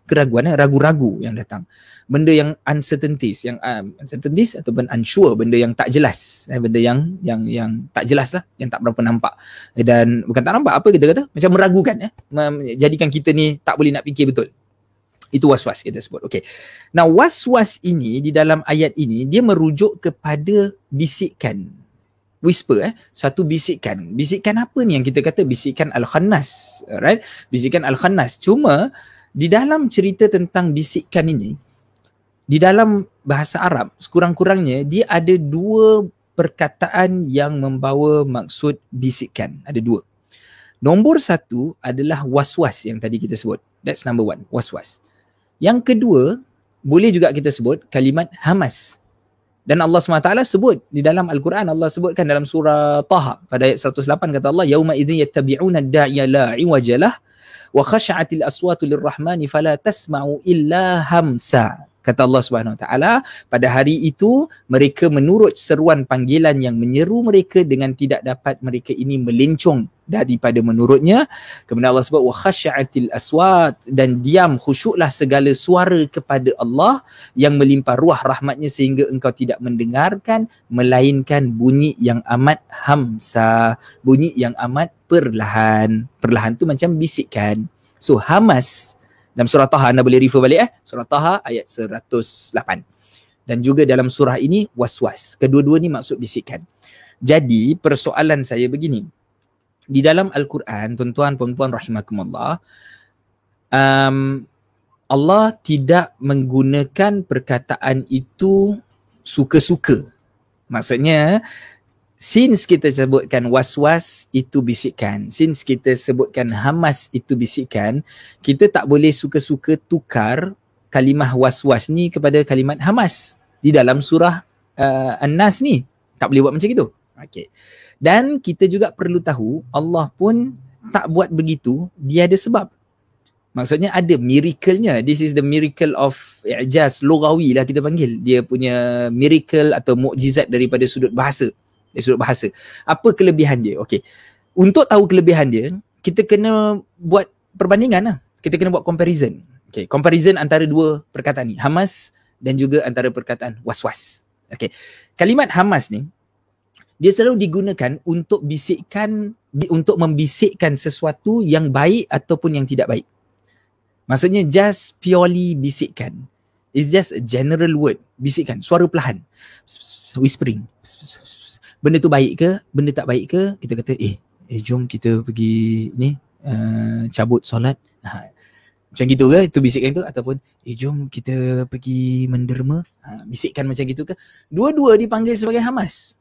S1: Keraguan eh, ragu-ragu yang datang. Benda yang uncertainties, yang um, uncertainties ataupun unsure, benda yang tak jelas, eh, benda yang yang yang tak jelas lah, yang tak berapa nampak. Dan bukan tak nampak apa kita kata, macam meragukan eh, menjadikan kita ni tak boleh nak fikir betul. Itu was-was kita sebut. Okay. Now was-was ini di dalam ayat ini dia merujuk kepada bisikan. Whisper eh. Satu bisikan. Bisikan apa ni yang kita kata bisikan Al-Khannas. Right? Bisikan Al-Khannas. Cuma di dalam cerita tentang bisikan ini di dalam bahasa Arab sekurang-kurangnya dia ada dua perkataan yang membawa maksud bisikan. Ada dua. Nombor satu adalah was-was yang tadi kita sebut. That's number one, was-was. Yang kedua, boleh juga kita sebut kalimat hamas. Dan Allah SWT sebut di dalam Al-Quran, Allah sebutkan dalam surah Taha pada ayat 108 kata Allah, Yawma idhin yattabi'una da'iya la iwajalah wa khasha'atil aswatu lirrahmani fala tasma'u illa hamsa kata Allah Subhanahu Wa Taala pada hari itu mereka menurut seruan panggilan yang menyeru mereka dengan tidak dapat mereka ini melencong daripada menurutnya. Kemudian Allah sebut wa khasya'atil aswat dan diam khusyuklah segala suara kepada Allah yang melimpah ruah rahmatnya sehingga engkau tidak mendengarkan melainkan bunyi yang amat hamsa bunyi yang amat perlahan. Perlahan tu macam bisikkan so hamas dalam surah Taha anda boleh refer balik eh. Surah Taha ayat 108. Dan juga dalam surah ini was-was. Kedua-dua ni maksud bisikan. Jadi persoalan saya begini. Di dalam Al-Quran, tuan-tuan, puan-puan rahimakumullah, um, Allah tidak menggunakan perkataan itu suka-suka. Maksudnya, since kita sebutkan was-was itu bisikan, since kita sebutkan hamas itu bisikan, kita tak boleh suka-suka tukar kalimah was-was ni kepada kalimat hamas di dalam surah uh, An-Nas ni. Tak boleh buat macam itu. Okey. Dan kita juga perlu tahu Allah pun tak buat begitu, dia ada sebab. Maksudnya ada miracle-nya. This is the miracle of i'jaz lugawi lah kita panggil. Dia punya miracle atau mukjizat daripada sudut bahasa dari sudut bahasa. Apa kelebihan dia? Okey. Untuk tahu kelebihan dia, kita kena buat perbandingan lah. Kita kena buat comparison. Okey, comparison antara dua perkataan ni. Hamas dan juga antara perkataan was-was. Okey. Kalimat Hamas ni dia selalu digunakan untuk bisikkan untuk membisikkan sesuatu yang baik ataupun yang tidak baik. Maksudnya just purely bisikkan. It's just a general word. Bisikkan. Suara perlahan. Whispering benda tu baik ke? Benda tak baik ke? Kita kata eh eh jom kita pergi ni uh, cabut solat. Ha. macam gitu ke? Itu bisikkan tu? Ataupun eh jom kita pergi menderma. Ha. bisikkan macam gitu ke? Dua-dua dipanggil sebagai hamas.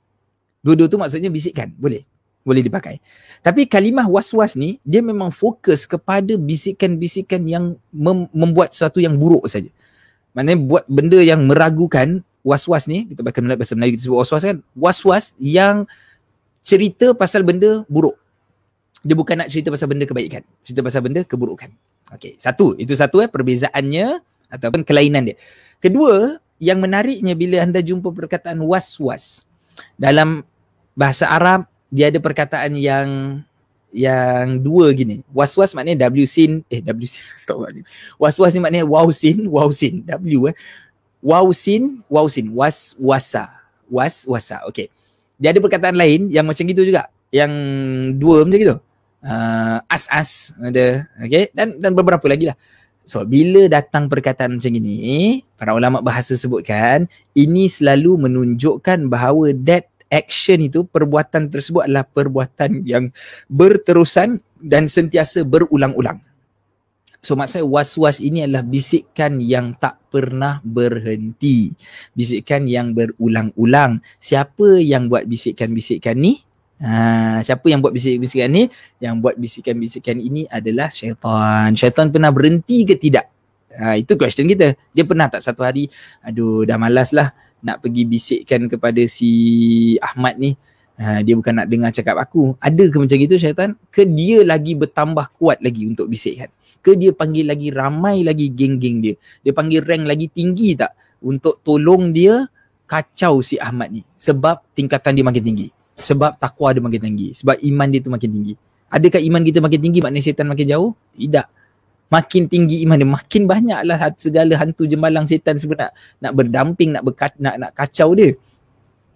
S1: Dua-dua tu maksudnya bisikkan. Boleh. Boleh dipakai. Tapi kalimah was-was ni dia memang fokus kepada bisikan-bisikan yang mem- membuat sesuatu yang buruk saja. Maknanya buat benda yang meragukan was-was ni kita bahkan bahasa Melayu kita sebut was-was kan was-was yang cerita pasal benda buruk. Dia bukan nak cerita pasal benda kebaikan. Cerita pasal benda keburukan. Okey satu. Itu satu eh perbezaannya ataupun kelainan dia. Kedua yang menariknya bila anda jumpa perkataan was-was dalam bahasa Arab dia ada perkataan yang yang dua gini. Was-was maknanya W sin eh W sin stop was-was ni maknanya wow sin wow sin. W eh wausin wausin was wasa. Was wasa okey dia ada perkataan lain yang macam gitu juga. Yang dua macam gitu. Uh, as as ada okey dan dan beberapa lagi lah. So bila datang perkataan macam ini para ulama bahasa sebutkan ini selalu menunjukkan bahawa that action itu perbuatan tersebut adalah perbuatan yang berterusan dan sentiasa berulang-ulang. So maksud was-was ini adalah bisikan yang tak pernah berhenti. Bisikan yang berulang-ulang. Siapa yang buat bisikan-bisikan ni? Ha, siapa yang buat bisikan-bisikan ni? Yang buat bisikan-bisikan ini adalah syaitan. Syaitan pernah berhenti ke tidak? Ha, itu question kita. Dia pernah tak satu hari, aduh dah malas lah nak pergi bisikkan kepada si Ahmad ni. Ha, dia bukan nak dengar cakap aku. Ada ke macam gitu syaitan? Ke dia lagi bertambah kuat lagi untuk bisikkan? Ke dia panggil lagi ramai lagi geng-geng dia? Dia panggil rank lagi tinggi tak untuk tolong dia kacau si Ahmad ni? Sebab tingkatan dia makin tinggi. Sebab takwa dia makin tinggi. Sebab iman dia tu makin tinggi. Adakah iman kita makin tinggi maknanya setan makin jauh? Tidak. Makin tinggi iman dia makin banyaklah segala hantu jembalang setan sebenarnya. Nak berdamping nak berkat, nak nak kacau dia.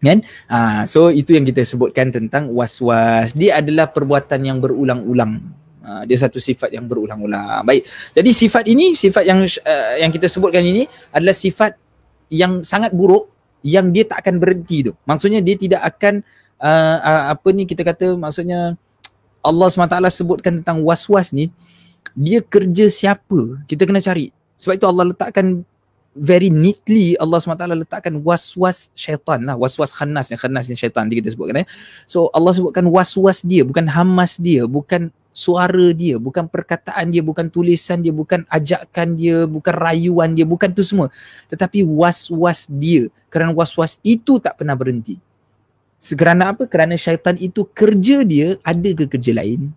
S1: Kan? Ha, so itu yang kita sebutkan tentang was-was. Dia adalah perbuatan yang berulang-ulang Uh, dia satu sifat yang berulang-ulang. Baik. Jadi sifat ini, sifat yang uh, yang kita sebutkan ini adalah sifat yang sangat buruk yang dia tak akan berhenti tu. Maksudnya dia tidak akan uh, uh, apa ni kita kata maksudnya Allah SWT sebutkan tentang was-was ni dia kerja siapa? Kita kena cari. Sebab itu Allah letakkan very neatly Allah SWT letakkan was-was syaitan lah. Was-was khanas ni. Khanas ni syaitan kita sebutkan eh. So Allah sebutkan was-was dia. Bukan hamas dia. Bukan suara dia, bukan perkataan dia, bukan tulisan dia, bukan ajakan dia, bukan rayuan dia, bukan tu semua. Tetapi was-was dia. Kerana was-was itu tak pernah berhenti. Kerana apa? Kerana syaitan itu kerja dia ada ke kerja lain?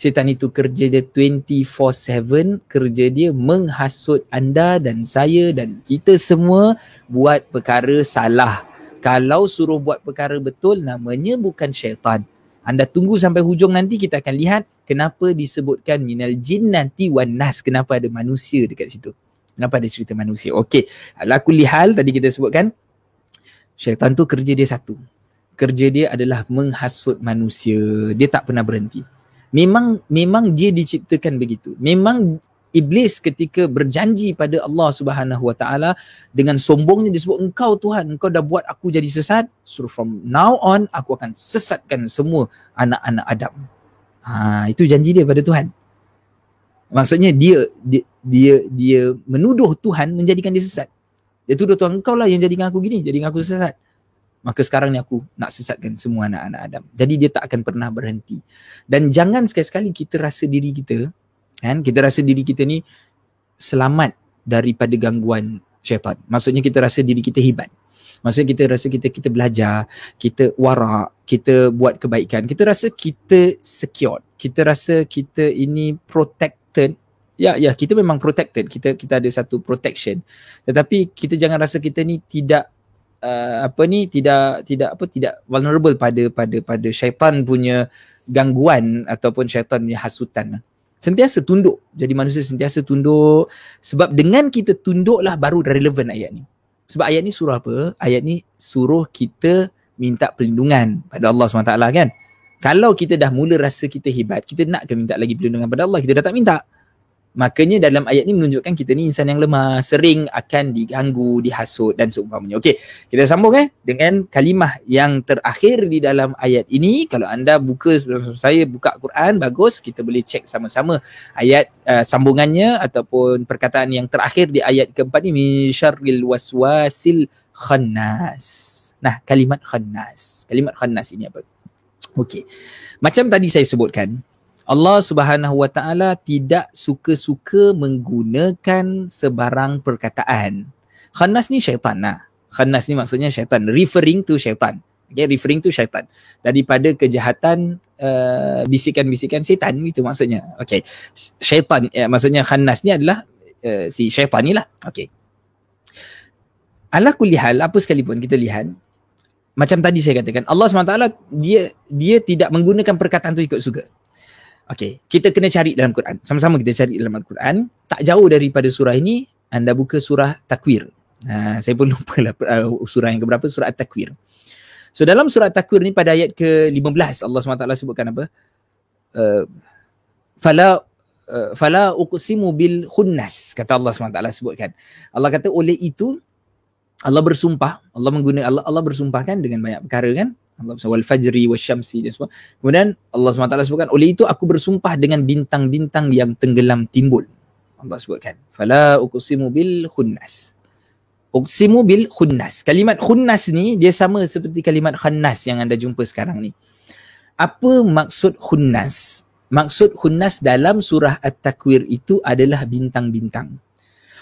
S1: Syaitan itu kerja dia 24-7, kerja dia menghasut anda dan saya dan kita semua buat perkara salah. Kalau suruh buat perkara betul, namanya bukan syaitan. Anda tunggu sampai hujung nanti kita akan lihat kenapa disebutkan minal jin nanti wan nas. Kenapa ada manusia dekat situ. Kenapa ada cerita manusia. Okey. Laku lihal tadi kita sebutkan. Syaitan tu kerja dia satu. Kerja dia adalah menghasut manusia. Dia tak pernah berhenti. Memang memang dia diciptakan begitu. Memang iblis ketika berjanji pada Allah Subhanahu Wa Taala dengan sombongnya disebut engkau Tuhan engkau dah buat aku jadi sesat so from now on aku akan sesatkan semua anak-anak Adam. Ha itu janji dia pada Tuhan. Maksudnya dia dia dia, dia menuduh Tuhan menjadikan dia sesat. Dia tuduh Tuhan engkau lah yang jadikan aku gini, jadikan aku sesat. Maka sekarang ni aku nak sesatkan semua anak-anak Adam. Jadi dia tak akan pernah berhenti. Dan jangan sekali-sekali kita rasa diri kita kan? Kita rasa diri kita ni selamat daripada gangguan syaitan. Maksudnya kita rasa diri kita hebat. Maksudnya kita rasa kita kita belajar kita warak kita buat kebaikan. Kita rasa kita secure kita rasa kita ini protected. Ya ya kita memang protected. Kita kita ada satu protection. Tetapi kita jangan rasa kita ni tidak uh, apa ni tidak tidak apa tidak vulnerable pada pada pada syaitan punya gangguan ataupun syaitan punya hasutan sentiasa tunduk. Jadi manusia sentiasa tunduk. Sebab dengan kita tunduklah baru relevan ayat ni. Sebab ayat ni suruh apa? Ayat ni suruh kita minta perlindungan pada Allah SWT kan. Kalau kita dah mula rasa kita hebat, kita nak ke minta lagi perlindungan pada Allah? Kita dah tak minta. Makanya dalam ayat ni menunjukkan kita ni insan yang lemah, sering akan diganggu, dihasut dan seumpamanya. Okey, kita sambung eh dengan kalimah yang terakhir di dalam ayat ini. Kalau anda buka saya buka Quran, bagus kita boleh cek sama-sama ayat uh, sambungannya ataupun perkataan yang terakhir di ayat keempat ni min syarril waswasil khannas. Nah, kalimat khannas. Kalimat khannas ini apa? Okey. Macam tadi saya sebutkan, Allah Subhanahu Wa Taala tidak suka-suka menggunakan sebarang perkataan. Khanas ni syaitan lah. Khanas ni maksudnya syaitan. Referring to syaitan. Okay, referring to syaitan. Daripada kejahatan uh, bisikan-bisikan syaitan itu maksudnya. Okay. Syaitan, eh, maksudnya khanas ni adalah uh, si syaitan ni lah. Okay. Ala kulihal, apa sekalipun kita lihat, macam tadi saya katakan, Allah SWT dia dia tidak menggunakan perkataan tu ikut suka. Okay, kita kena cari dalam Quran. Sama-sama kita cari dalam Al-Quran. Tak jauh daripada surah ini, anda buka surah Takwir. Ha, saya pun lupa lah uh, surah yang keberapa, surah Takwir. So dalam surah Takwir ni pada ayat ke-15, Allah SWT sebutkan apa? Uh, fala uh, fala uqsimu bil khunnas kata Allah SWT sebutkan. Allah kata oleh itu Allah bersumpah, Allah menggunakan Allah Allah bersumpah kan dengan banyak perkara kan? Allah wal fajri wasyamsi dan semua. Kemudian Allah SWT sebutkan oleh itu aku bersumpah dengan bintang-bintang yang tenggelam timbul. Allah sebutkan fala uqsimu bil khunnas. Uqsimu bil khunnas. Kalimat khunnas ni dia sama seperti kalimat khannas yang anda jumpa sekarang ni. Apa maksud khunnas? Maksud khunnas dalam surah At-Takwir itu adalah bintang-bintang.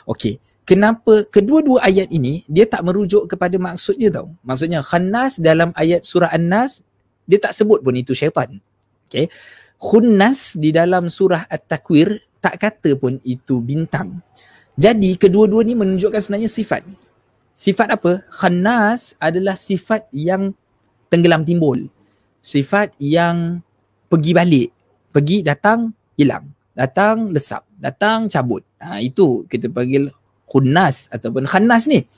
S1: Okey, kenapa kedua-dua ayat ini dia tak merujuk kepada maksud dia tau. Maksudnya khannas dalam ayat surah An-Nas dia tak sebut pun itu syaitan. Okey. Khunnas di dalam surah At-Takwir tak kata pun itu bintang. Jadi kedua-dua ni menunjukkan sebenarnya sifat. Sifat apa? Khannas adalah sifat yang tenggelam timbul. Sifat yang pergi balik. Pergi datang hilang. Datang lesap. Datang cabut. Ha, itu kita panggil khunnas ataupun khannas ni.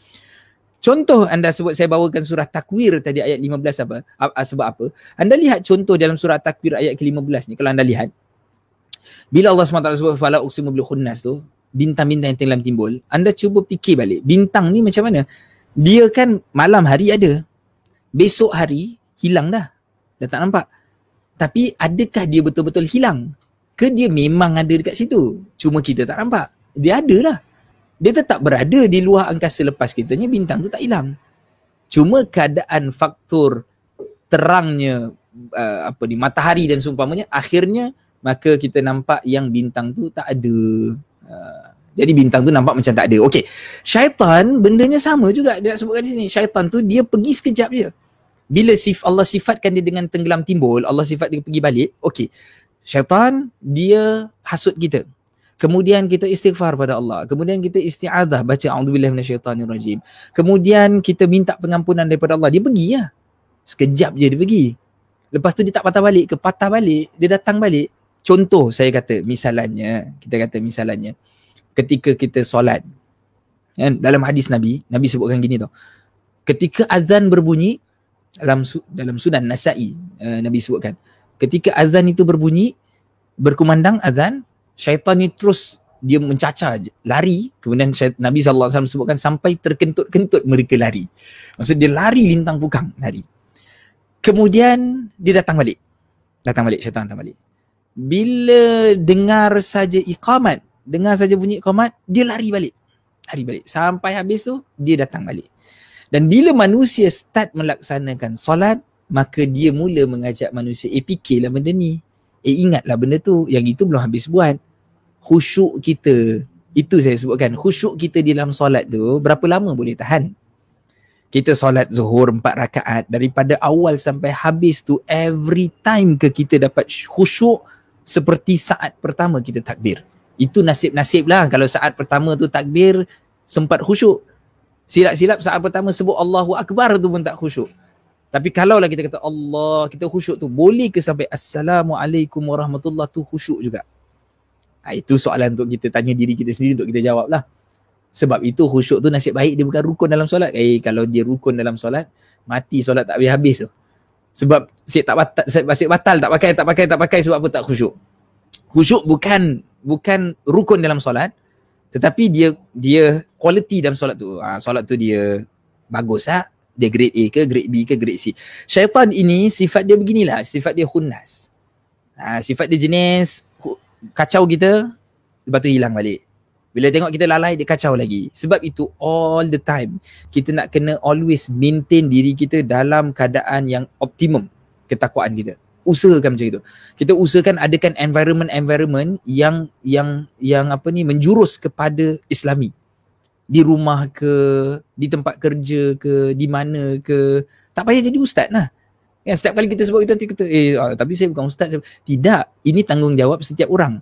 S1: Contoh anda sebut saya bawakan surah takwir tadi ayat 15 apa? A- sebab apa? Anda lihat contoh dalam surah takwir ayat ke-15 ni kalau anda lihat. Bila Allah SWT sebut fala uqsimu bil khunnas tu, bintang-bintang yang tenggelam timbul, anda cuba fikir balik. Bintang ni macam mana? Dia kan malam hari ada. Besok hari hilang dah. Dah tak nampak. Tapi adakah dia betul-betul hilang? Ke dia memang ada dekat situ? Cuma kita tak nampak. Dia ada lah dia tetap berada di luar angkasa lepas kita ni bintang tu tak hilang. Cuma keadaan faktor terangnya uh, apa ni matahari dan seumpamanya akhirnya maka kita nampak yang bintang tu tak ada. Uh, jadi bintang tu nampak macam tak ada. Okey syaitan bendanya sama juga dia nak sebutkan di sini. Syaitan tu dia pergi sekejap je. Bila sif Allah sifatkan dia dengan tenggelam timbul Allah sifat dia pergi balik okey. Syaitan dia hasut kita Kemudian kita istighfar pada Allah. Kemudian kita isti'adah baca a'udzubillahi minasyaitanirrajim. Kemudian kita minta pengampunan daripada Allah. Dia pergi ya. Sekejap je dia pergi. Lepas tu dia tak patah balik ke patah balik, dia datang balik. Contoh saya kata misalnya, kita kata misalnya ketika kita solat. Kan dalam hadis Nabi, Nabi sebutkan gini tau. Ketika azan berbunyi dalam dalam Sunan Nasa'i, uh, Nabi sebutkan, ketika azan itu berbunyi berkumandang azan syaitan ni terus dia mencacar lari. Kemudian syait, Nabi SAW sebutkan sampai terkentut-kentut mereka lari. Maksud dia lari lintang pukang lari. Kemudian dia datang balik. Datang balik syaitan datang balik. Bila dengar saja iqamat dengar saja bunyi iqamat dia lari balik. Lari balik. Sampai habis tu dia datang balik. Dan bila manusia start melaksanakan solat maka dia mula mengajak manusia eh fikirlah benda ni. Eh ingatlah benda tu. Yang itu belum habis buat khusyuk kita. Itu saya sebutkan. Khusyuk kita di dalam solat tu berapa lama boleh tahan? Kita solat zuhur empat rakaat daripada awal sampai habis tu every time ke kita dapat khusyuk seperti saat pertama kita takbir. Itu nasib-nasib lah. Kalau saat pertama tu takbir sempat khusyuk. Silap-silap saat pertama sebut Allahu Akbar tu pun tak khusyuk. Tapi kalau lah kita kata Allah kita khusyuk tu. Boleh ke sampai Assalamualaikum warahmatullahi tu khusyuk juga Ha, itu soalan untuk kita tanya diri kita sendiri untuk kita jawab lah. Sebab itu khusyuk tu nasib baik dia bukan rukun dalam solat. Eh kalau dia rukun dalam solat, mati solat tak habis-habis tu. Sebab asyik tak batal, asyik batal tak pakai, tak pakai, tak pakai sebab apa tak khusyuk. Khusyuk bukan bukan rukun dalam solat. Tetapi dia dia quality dalam solat tu. Ha, solat tu dia bagus lah. Dia grade A ke, grade B ke, grade C. Syaitan ini sifat dia beginilah. Sifat dia khunnas. Ha, sifat dia jenis kacau kita lepas tu hilang balik. Bila tengok kita lalai dia kacau lagi. Sebab itu all the time kita nak kena always maintain diri kita dalam keadaan yang optimum ketakwaan kita. Usahakan macam itu. Kita usahakan adakan environment-environment yang yang yang apa ni menjurus kepada islami. Di rumah ke di tempat kerja ke di mana ke. Tak payah jadi ustaz lah Kan setiap kali kita sebut kita kita eh ah, tapi saya bukan ustaz. Tidak, ini tanggungjawab setiap orang.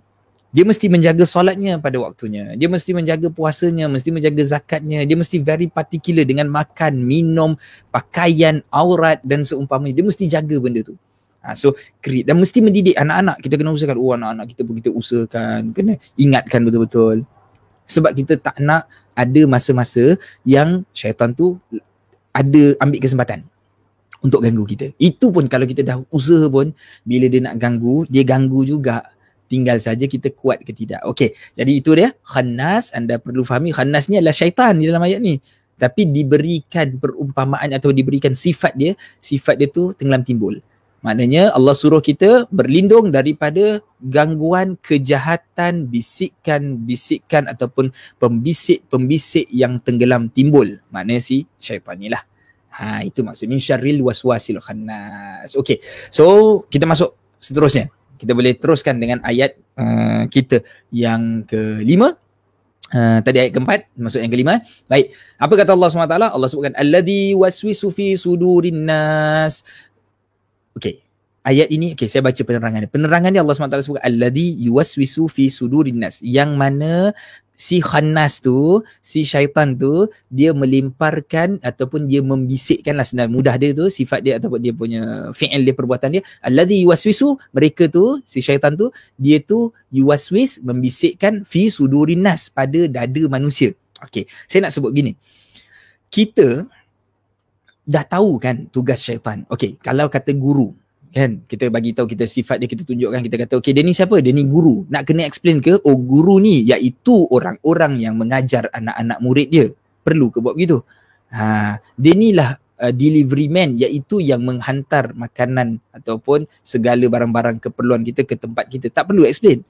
S1: Dia mesti menjaga solatnya pada waktunya. Dia mesti menjaga puasanya, mesti menjaga zakatnya. Dia mesti very particular dengan makan, minum, pakaian, aurat dan seumpamanya. Dia mesti jaga benda tu. Ha, so create dan mesti mendidik anak-anak. Kita kena usahakan, oh anak-anak kita pun kita usahakan. Kena ingatkan betul-betul. Sebab kita tak nak ada masa-masa yang syaitan tu ada ambil kesempatan untuk ganggu kita. Itu pun kalau kita dah usaha pun bila dia nak ganggu, dia ganggu juga. Tinggal saja kita kuat ke tidak. Okey. Jadi itu dia khannas anda perlu fahami khannas ni adalah syaitan di dalam ayat ni. tapi diberikan perumpamaan atau diberikan sifat dia sifat dia tu tenggelam timbul maknanya Allah suruh kita berlindung daripada gangguan kejahatan bisikan-bisikan ataupun pembisik-pembisik yang tenggelam timbul maknanya si syaitan ni lah ha itu maksud min syarril waswasil khannas. Okey so kita masuk seterusnya. Kita boleh teruskan dengan ayat uh, kita yang kelima. Uh, tadi ayat keempat masuk yang kelima. Baik apa kata Allah SWT Allah sebutkan alladhi waswisu fi sudurin nas. Okey ayat ini okey saya baca penerangan penerangan dia Allah SWT sebutkan alladhi yuwaswisu fi sudurin nas. Yang mana si khannas tu, si syaitan tu, dia melimparkan ataupun dia membisikkan lah senang mudah dia tu, sifat dia ataupun dia punya fi'il dia, perbuatan dia. Alladhi yuwaswisu, mereka tu, si syaitan tu, dia tu yuwaswis, membisikkan fi sudurin nas, pada dada manusia. Okay, saya nak sebut gini. Kita dah tahu kan tugas syaitan. Okay, kalau kata guru, kan? Kita bagi tahu kita sifat dia kita tunjukkan kita kata okey dia ni siapa? Dia ni guru. Nak kena explain ke oh guru ni iaitu orang-orang yang mengajar anak-anak murid dia. Perlu ke buat begitu? Ha dia ni lah uh, delivery man iaitu yang menghantar makanan ataupun segala barang-barang keperluan kita ke tempat kita. Tak perlu explain.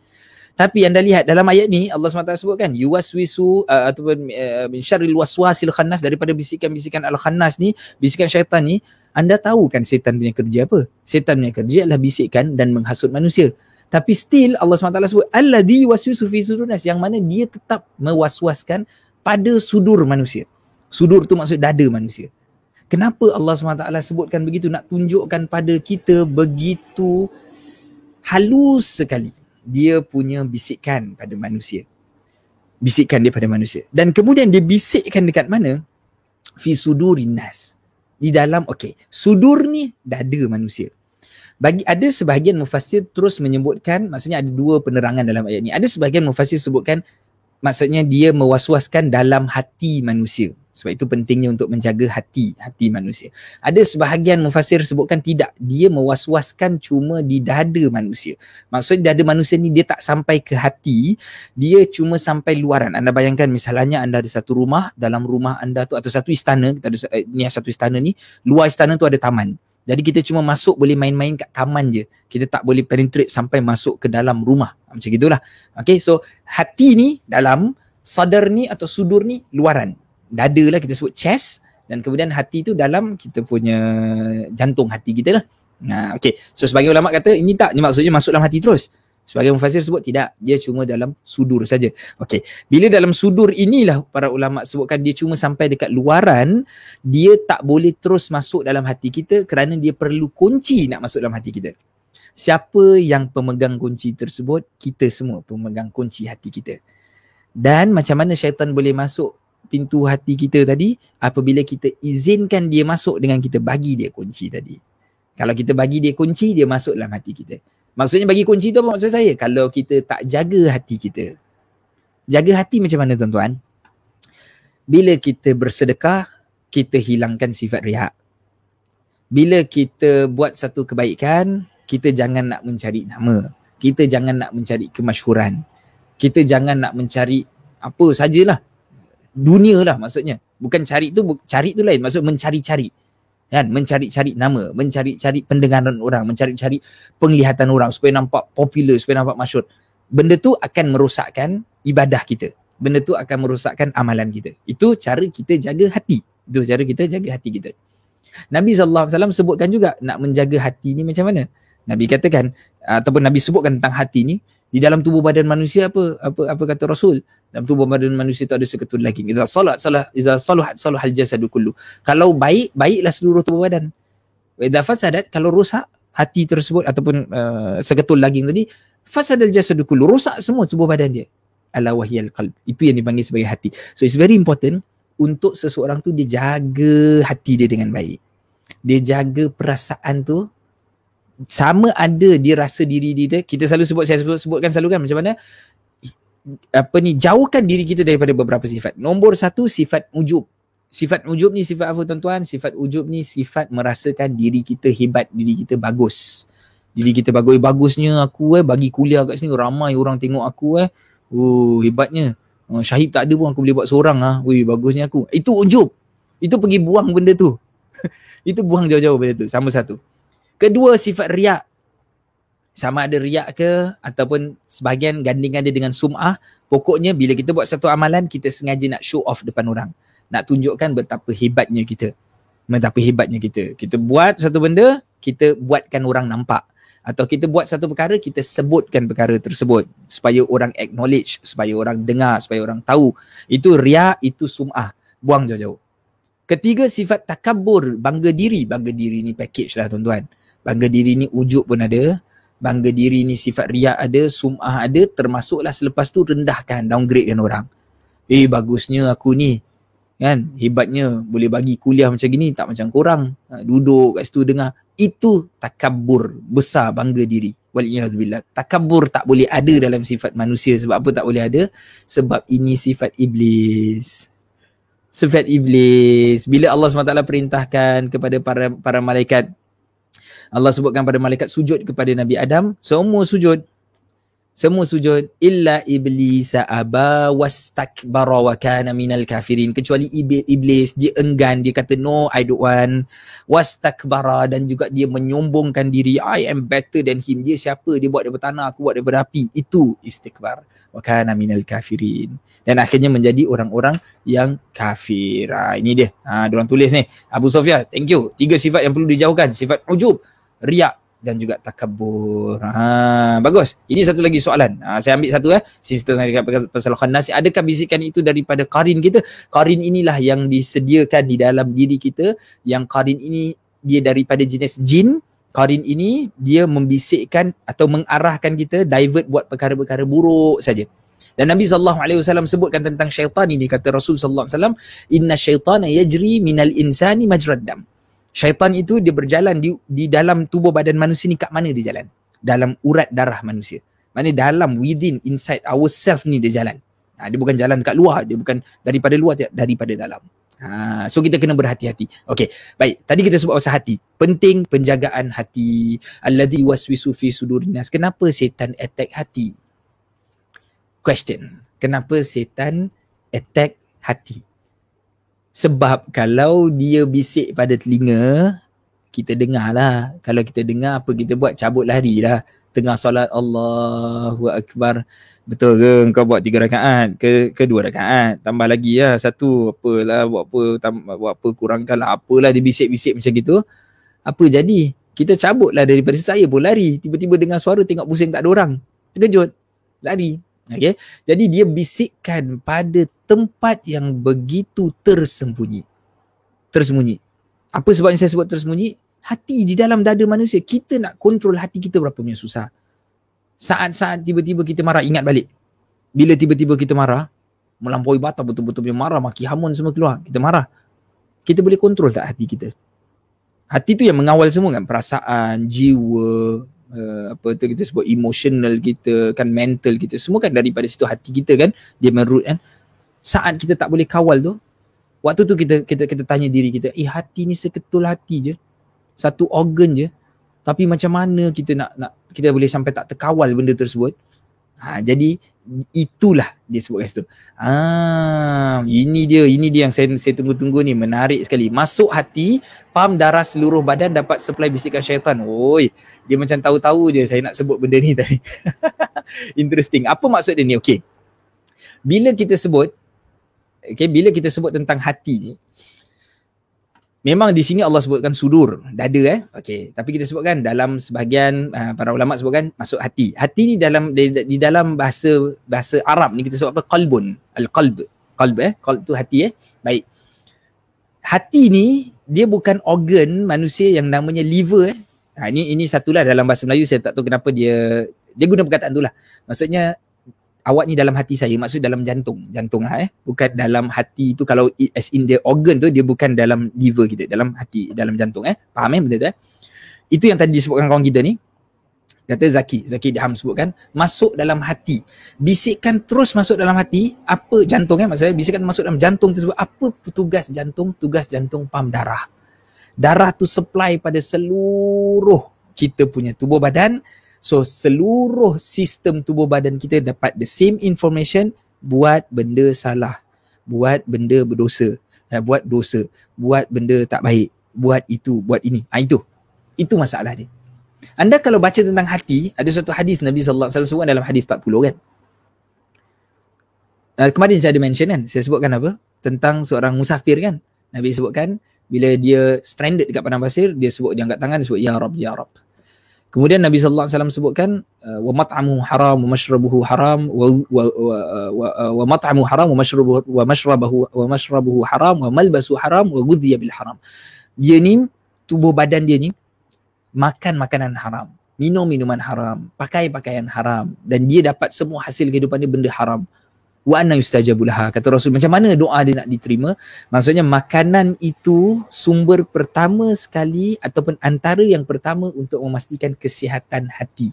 S1: Tapi anda lihat dalam ayat ni Allah SWT sebutkan yuwaswisu uh, ataupun uh, min syarril waswasil khannas daripada bisikan-bisikan al-khannas ni bisikan syaitan ni anda tahu kan setan punya kerja apa? Setan punya kerja adalah bisikkan dan menghasut manusia. Tapi still Allah SWT sebut alladhi waswisu fi sudunas yang mana dia tetap mewaswaskan pada sudur manusia. Sudur tu maksud dada manusia. Kenapa Allah SWT sebutkan begitu nak tunjukkan pada kita begitu halus sekali dia punya bisikkan pada manusia. Bisikkan dia pada manusia. Dan kemudian dia bisikkan dekat mana? Fi sudurin nas di dalam okey sudur ni dada manusia. Bagi ada sebahagian mufassir terus menyebutkan maksudnya ada dua penerangan dalam ayat ni. Ada sebahagian mufassir sebutkan maksudnya dia mewaswaskan dalam hati manusia sebab itu pentingnya untuk menjaga hati hati manusia. Ada sebahagian mufasir sebutkan tidak, dia mewaswaskan cuma di dada manusia. Maksudnya dada manusia ni dia tak sampai ke hati, dia cuma sampai luaran. Anda bayangkan misalnya anda ada satu rumah, dalam rumah anda tu atau satu istana, kita ada eh, ni satu istana ni, luar istana tu ada taman. Jadi kita cuma masuk boleh main-main kat taman je. Kita tak boleh penetrate sampai masuk ke dalam rumah. Macam gitulah. Okay, so hati ni dalam, sadar ni atau sudur ni luaran dada lah kita sebut chest dan kemudian hati tu dalam kita punya jantung hati kita lah. Nah, okay. So sebagai ulama kata ini tak, ini maksudnya masuk dalam hati terus. Sebagai mufasir sebut tidak, dia cuma dalam sudur saja. Okay. Bila dalam sudur inilah para ulama sebutkan dia cuma sampai dekat luaran, dia tak boleh terus masuk dalam hati kita kerana dia perlu kunci nak masuk dalam hati kita. Siapa yang pemegang kunci tersebut? Kita semua pemegang kunci hati kita. Dan macam mana syaitan boleh masuk pintu hati kita tadi apabila kita izinkan dia masuk dengan kita bagi dia kunci tadi. Kalau kita bagi dia kunci, dia masuk dalam hati kita. Maksudnya bagi kunci tu apa maksud saya? Kalau kita tak jaga hati kita. Jaga hati macam mana tuan-tuan? Bila kita bersedekah, kita hilangkan sifat riak. Bila kita buat satu kebaikan, kita jangan nak mencari nama. Kita jangan nak mencari kemasyhuran. Kita jangan nak mencari apa sajalah dunia lah maksudnya. Bukan cari tu, cari tu lain. Maksud mencari-cari. Kan? Mencari-cari nama, mencari-cari pendengaran orang, mencari-cari penglihatan orang supaya nampak popular, supaya nampak masyur. Benda tu akan merosakkan ibadah kita. Benda tu akan merosakkan amalan kita. Itu cara kita jaga hati. Itu cara kita jaga hati kita. Nabi SAW sebutkan juga nak menjaga hati ni macam mana. Nabi katakan, ataupun Nabi sebutkan tentang hati ni, di dalam tubuh badan manusia apa apa apa kata Rasul dalam tubuh badan manusia itu ada seketul daging idza salat salah idza saluhat salahal jasadu kullu. Kalau baik baiklah seluruh tubuh badan. Wa idza fasadat kalau rosak hati tersebut ataupun uh, seketul daging tadi fasadal jasadu kullu rosak semua tubuh badan dia. Ala wahyal qalb. Itu yang dipanggil sebagai hati. So it's very important untuk seseorang tu dia jaga hati dia dengan baik. Dia jaga perasaan tu. Sama ada dia rasa diri dia kita selalu sebut saya sebut, sebutkan selalu kan macam mana apa ni jauhkan diri kita daripada beberapa sifat nombor satu sifat ujub sifat ujub ni sifat apa tuan-tuan sifat ujub ni sifat merasakan diri kita hebat diri kita bagus diri kita bagus eh, bagusnya aku eh bagi kuliah kat sini ramai orang tengok aku eh oh hebatnya Oh, syahid tak ada pun aku boleh buat seorang ah. Wih bagusnya aku. Itu ujub. Itu pergi buang benda tu. itu buang jauh-jauh benda tu. Sama satu. Kedua sifat riak. Sama ada riak ke ataupun sebahagian gandingan dia dengan sum'ah. Pokoknya bila kita buat satu amalan kita sengaja nak show off depan orang. Nak tunjukkan betapa hebatnya kita. Betapa hebatnya kita. Kita buat satu benda, kita buatkan orang nampak atau kita buat satu perkara kita sebutkan perkara tersebut supaya orang acknowledge supaya orang dengar supaya orang tahu itu ria itu sum'ah buang jauh-jauh ketiga sifat takabur bangga diri bangga diri ni package lah tuan-tuan bangga diri ni ujub pun ada bangga diri ni sifat ria ada sum'ah ada termasuklah selepas tu rendahkan downgrade kan orang. Eh bagusnya aku ni kan? Hebatnya boleh bagi kuliah macam gini tak macam korang. Ha, duduk kat situ dengar. Itu takabur besar bangga diri. Waliyahzubillah takabur tak boleh ada dalam sifat manusia. Sebab apa tak boleh ada? Sebab ini sifat iblis. Sifat iblis. Bila Allah SWT perintahkan kepada para para malaikat Allah sebutkan pada malaikat sujud kepada Nabi Adam semua sujud. Semua sujud. Illa iblis aba wastakbara wa kana minal kafirin. Kecuali iblis dia enggan. Dia kata no i don't want. Wastakbara dan juga dia menyombongkan diri. I am better than him. Dia siapa? Dia buat daripada tanah aku buat daripada api. Itu istikbar. Wa kana minal kafirin. Dan akhirnya menjadi orang-orang yang kafir. Ha, ini dia. Ha dia orang tulis ni. Abu Sofia thank you. Tiga sifat yang perlu dijauhkan. Sifat ujub riak dan juga takabur. Ha, bagus. Ini satu lagi soalan. Ha, saya ambil satu eh. Sistem pasal khannas. Adakah bisikan itu daripada karin kita? Karin inilah yang disediakan di dalam diri kita. Yang karin ini dia daripada jenis jin. Karin ini dia membisikkan atau mengarahkan kita divert buat perkara-perkara buruk saja. Dan Nabi SAW sebutkan tentang syaitan ini. Kata Rasul SAW, Inna syaitana yajri minal insani majrad dam syaitan itu dia berjalan di di dalam tubuh badan manusia ni kat mana dia jalan? Dalam urat darah manusia. Mana dalam within inside ourself ni dia jalan. Ha, dia bukan jalan kat luar dia bukan daripada luar daripada dalam. Ha, so kita kena berhati-hati. Okey baik. Tadi kita sebut pasal hati. Penting penjagaan hati. Alladhi waswisu fi sudurinas kenapa setan attack hati? Question. Kenapa setan attack hati sebab kalau dia bisik pada telinga, kita dengar lah. Kalau kita dengar apa kita buat, cabut lari lah. Tengah solat Allahu Akbar. Betul ke kau buat tiga rakaat? Ke, ke dua rakaat? Tambah lagi lah satu. Apalah buat apa, tambah, buat apa kurangkan lah. Apalah dia bisik-bisik macam gitu. Apa jadi? Kita cabut lah daripada saya pun lari. Tiba-tiba dengar suara tengok pusing tak ada orang. Terkejut. Lari. Okay. Jadi dia bisikkan pada tempat yang begitu tersembunyi. Tersembunyi. Apa sebabnya saya sebut tersembunyi? Hati di dalam dada manusia. Kita nak kontrol hati kita berapa punya susah. Saat-saat tiba-tiba kita marah, ingat balik. Bila tiba-tiba kita marah, melampaui batas betul-betul punya marah, maki hamun semua keluar. Kita marah. Kita boleh kontrol tak hati kita? Hati tu yang mengawal semua kan? Perasaan, jiwa, uh, apa tu kita sebut emotional kita kan mental kita semua kan daripada situ hati kita kan dia merut kan. Saat kita tak boleh kawal tu waktu tu kita kita kita tanya diri kita eh hati ni seketul hati je? Satu organ je? Tapi macam mana kita nak nak kita boleh sampai tak terkawal benda tersebut ha jadi itulah dia sebut kat situ. Ah, ini dia, ini dia yang saya saya tunggu-tunggu ni, menarik sekali. Masuk hati, pam darah seluruh badan dapat supply bisikan syaitan. Oi, dia macam tahu-tahu je saya nak sebut benda ni tadi. Interesting. Apa maksud dia ni? Okey. Bila kita sebut okey, bila kita sebut tentang hati ni, Memang di sini Allah sebutkan sudur, dada eh. Okey, tapi kita sebutkan dalam sebahagian uh, para ulama sebutkan masuk hati. Hati ni dalam di, di dalam bahasa bahasa Arab ni kita sebut apa? Qalbun, al-qalb. Qalb eh, qalb tu hati eh. Baik. Hati ni dia bukan organ manusia yang namanya liver eh. Ha, ini ini satulah dalam bahasa Melayu saya tak tahu kenapa dia dia guna perkataan tu lah. Maksudnya awak ni dalam hati saya maksud dalam jantung jantung lah eh. Bukan dalam hati tu kalau as in the organ tu dia bukan dalam liver kita dalam hati dalam jantung eh. Faham eh benda tu eh? Itu yang tadi disebutkan kawan kita ni. Kata Zaki Zaki Diham sebutkan masuk dalam hati. Bisikkan terus masuk dalam hati apa jantung eh maksudnya bisikkan masuk dalam jantung tersebut apa tugas jantung? Tugas jantung pam darah. Darah tu supply pada seluruh kita punya tubuh badan So seluruh sistem tubuh badan kita dapat the same information buat benda salah, buat benda berdosa, eh, buat dosa, buat benda tak baik, buat itu, buat ini. Ah itu. Itu masalah dia. Anda kalau baca tentang hati, ada satu hadis Nabi sallallahu alaihi wasallam dalam hadis 40 kan. Uh, kemarin saya ada mention kan, saya sebutkan apa? Tentang seorang musafir kan. Nabi sebutkan bila dia stranded dekat padang pasir, dia sebut dia angkat tangan, dia sebut ya Rab, ya Rab. Kemudian Nabi sallallahu alaihi wasallam sebutkan uh, wa mat'amuhu haram wa mashrabuhu haram wa wa wa, wa, wa mat'amuhu haram wa mashrabuhu wa mashrabuhu wa mashrabuhu haram wa malbasu haram wa ghudhiya bil haram. Dia ni tubuh badan dia ni makan makanan haram, minum minuman haram, pakai pakaian haram dan dia dapat semua hasil kehidupan dia benda haram wa anna yustajabu laha. Kata Rasul macam mana doa dia nak diterima? Maksudnya makanan itu sumber pertama sekali ataupun antara yang pertama untuk memastikan kesihatan hati.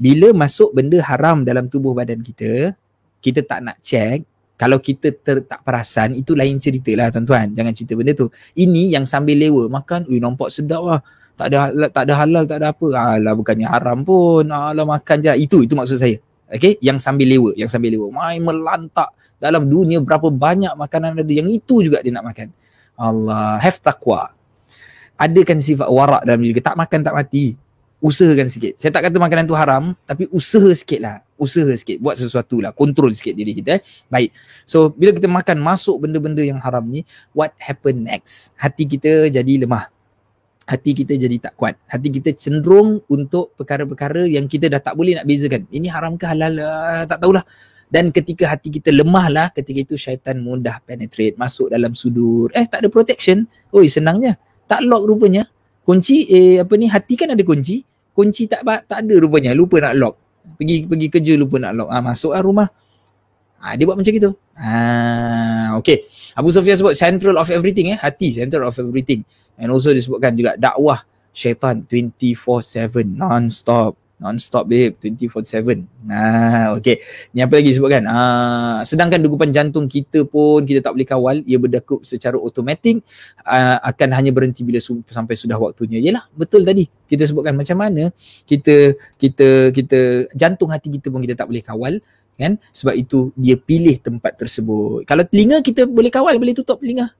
S1: Bila masuk benda haram dalam tubuh badan kita kita tak nak check. Kalau kita ter, tak perasan itu lain cerita lah tuan-tuan. Jangan cerita benda tu. Ini yang sambil lewa. Makan ui nampak sedap lah. Tak ada tak ada halal tak ada apa. Alah bukannya haram pun. Alah makan je. Itu itu maksud saya Okay, yang sambil lewa, yang sambil lewa. Main melantak dalam dunia berapa banyak makanan ada yang itu juga dia nak makan. Allah, have taqwa. Adakan sifat warak dalam diri Tak makan tak mati. Usahakan sikit. Saya tak kata makanan tu haram, tapi usaha sikit lah. Usaha sikit. Buat sesuatu lah. Kontrol sikit diri kita. Eh. Baik. So, bila kita makan masuk benda-benda yang haram ni, what happen next? Hati kita jadi lemah hati kita jadi tak kuat. Hati kita cenderung untuk perkara-perkara yang kita dah tak boleh nak bezakan. Ini haram ke halal lah, tak tahulah. Dan ketika hati kita lemah lah, ketika itu syaitan mudah penetrate, masuk dalam sudur. Eh, tak ada protection. Oi, senangnya. Tak lock rupanya. Kunci, eh apa ni, hati kan ada kunci. Kunci tak tak ada rupanya, lupa nak lock. Pergi pergi kerja lupa nak lock. Ah, masuk lah rumah. Ah, dia buat macam itu. Ah, okay. Abu Sofia sebut central of everything eh. Hati, central of everything. And also disebutkan juga dakwah syaitan 24/7 non-stop non-stop babe 24/7 nah okey ni apa lagi sebutkan uh, sedangkan degupan jantung kita pun kita tak boleh kawal ia berdegup secara automatik uh, akan hanya berhenti bila su- sampai sudah waktunya. Yalah betul tadi. Kita sebutkan macam mana kita kita kita jantung hati kita pun kita tak boleh kawal kan? Sebab itu dia pilih tempat tersebut. Kalau telinga kita boleh kawal boleh tutup telinga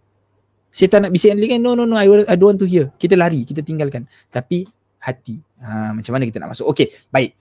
S1: Syaitan nak bisik dengan no no no I, I don't want to hear. Kita lari, kita tinggalkan. Tapi hati. Ha, macam mana kita nak masuk? Okey, baik.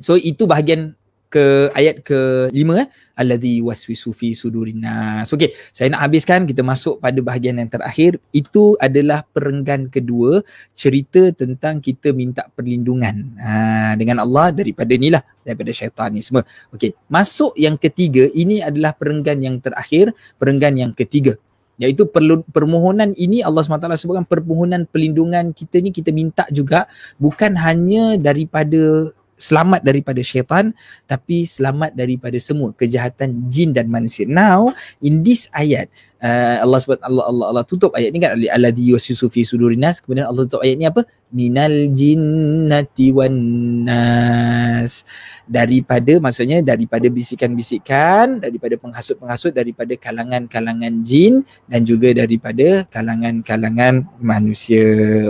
S1: So itu bahagian ke ayat ke lima eh. Alladhi waswisu fi sudurin nas. Okey, saya nak habiskan kita masuk pada bahagian yang terakhir. Itu adalah perenggan kedua cerita tentang kita minta perlindungan ha, dengan Allah daripada ni lah daripada syaitan ni semua. Okey, masuk yang ketiga ini adalah perenggan yang terakhir, perenggan yang ketiga iaitu permohonan ini Allah SWT sebutkan permohonan perlindungan kita ni kita minta juga bukan hanya daripada selamat daripada syaitan tapi selamat daripada semua kejahatan jin dan manusia. Now in this ayat uh, Allah sebut Allah Allah Allah tutup ayat ni kan alladhi yusisu fi sudurinas kemudian Allah tutup ayat ni apa? Minal jinnati wan nas. Daripada maksudnya daripada bisikan-bisikan, daripada penghasut-penghasut daripada kalangan-kalangan jin dan juga daripada kalangan-kalangan manusia.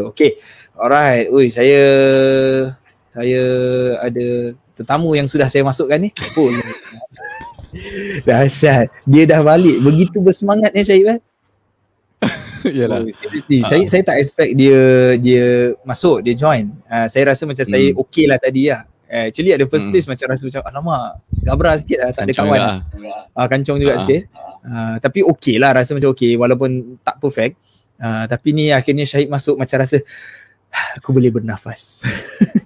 S1: Okay. Alright. Ui saya saya ada tetamu yang sudah saya masukkan ni. Oh, Dahsyat. Dia dah balik. Begitu bersemangatnya Syahid kan? Yalah. Oh, seriously. Uh. Saya saya tak expect dia dia masuk, dia join. Uh, saya rasa macam hmm. saya okey lah tadi lah. Uh, actually at the first hmm. place macam rasa macam alamak, gabra sikit lah, tak ada kawan. Lah. Uh, kancung juga uh. sikit. Uh, tapi okey lah, rasa macam okey walaupun tak perfect. Uh, tapi ni akhirnya Syahid masuk macam rasa aku boleh bernafas.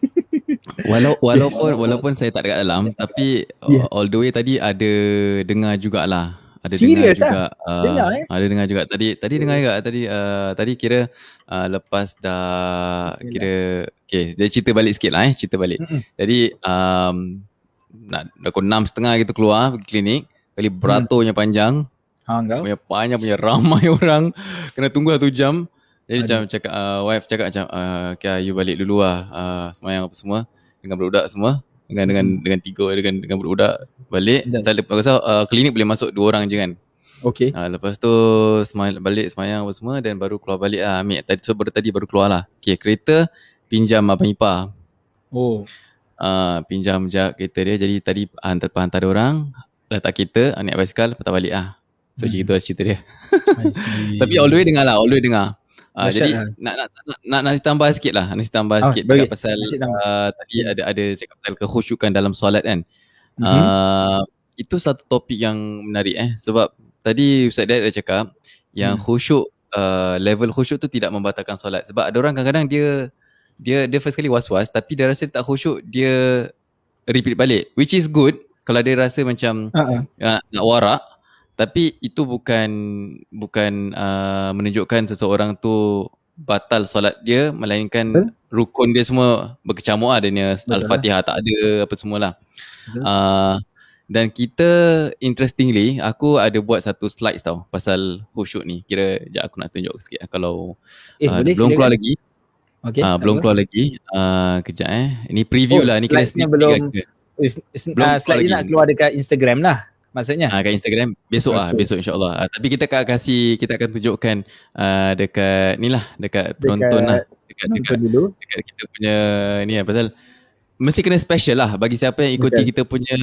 S3: Walau, walaupun walaupun saya tak dekat dalam tapi yeah. all the way tadi ada dengar jugalah. Ada Serious dengar juga uh, dengar, eh? ada dengar juga. Tadi tadi dengar juga tadi uh, tadi kira uh, lepas dah kira okey jadi cerita balik sikit lah eh cerita balik. Mm-hmm. jadi um, nak pukul enam setengah kita keluar pergi klinik kali beraturnya mm. panjang ha, punya panjang punya ramai orang kena tunggu satu jam. Jadi macam cakap uh, wife cakap macam uh, okay, you balik dulu lah uh, semayang apa semua dengan budak semua dengan dengan hmm. dengan tiga dengan dengan budak balik tak lepas pasal uh, klinik boleh masuk dua orang je kan
S1: okey
S3: uh, lepas tu semai, balik semayang apa semua dan baru keluar balik ah ambil tadi so baru tadi baru keluar lah okey kereta pinjam abang ipar
S1: oh
S3: uh, pinjam jak kereta dia jadi tadi hantar hantar orang letak kita naik basikal patah balik ah. So hmm. gitu lah cerita dia. Tapi all the way dengar lah, all the way dengar. Uh, jadi lah. nak, nak, nak, nak, nak, tambah sikit lah, nak tambah oh, sikit cakap pasal uh, tadi ada ada cakap pasal kekhusyukan dalam solat kan. Mm-hmm. Uh, itu satu topik yang menarik eh sebab tadi Ustaz Dad dah cakap yang hmm. khusyuk uh, level khusyuk tu tidak membatalkan solat sebab ada orang kadang-kadang dia dia dia first kali was-was tapi dia rasa dia tak khusyuk dia repeat balik which is good kalau dia rasa macam uh-uh. uh, nak warak tapi itu bukan bukan uh, menunjukkan seseorang tu batal solat dia melainkan huh? rukun dia semua berkecamuk adanya al-fatihah tak ada apa semualah uh, dan kita interestingly aku ada buat satu slide tau pasal khusyuk ni. Kira jap aku nak tunjuk sikit lah kalau eh, uh, belum keluar lagi. Okay, uh, belum keluar lagi. Uh, kejap eh. Ini preview oh, lah ni kira sneak
S1: belum, belum uh, slide ni nak keluar dekat Instagram lah maksudnya.
S3: Ah uh, kat Instagram besok ah besok insyaallah. Uh, tapi kita akan kasih kita akan tunjukkan uh, dekat ni lah dekat, dekat penonton lah dekat dekat, dulu. dekat kita punya ni lah pasal mesti kena special lah bagi siapa yang ikuti okay. kita punya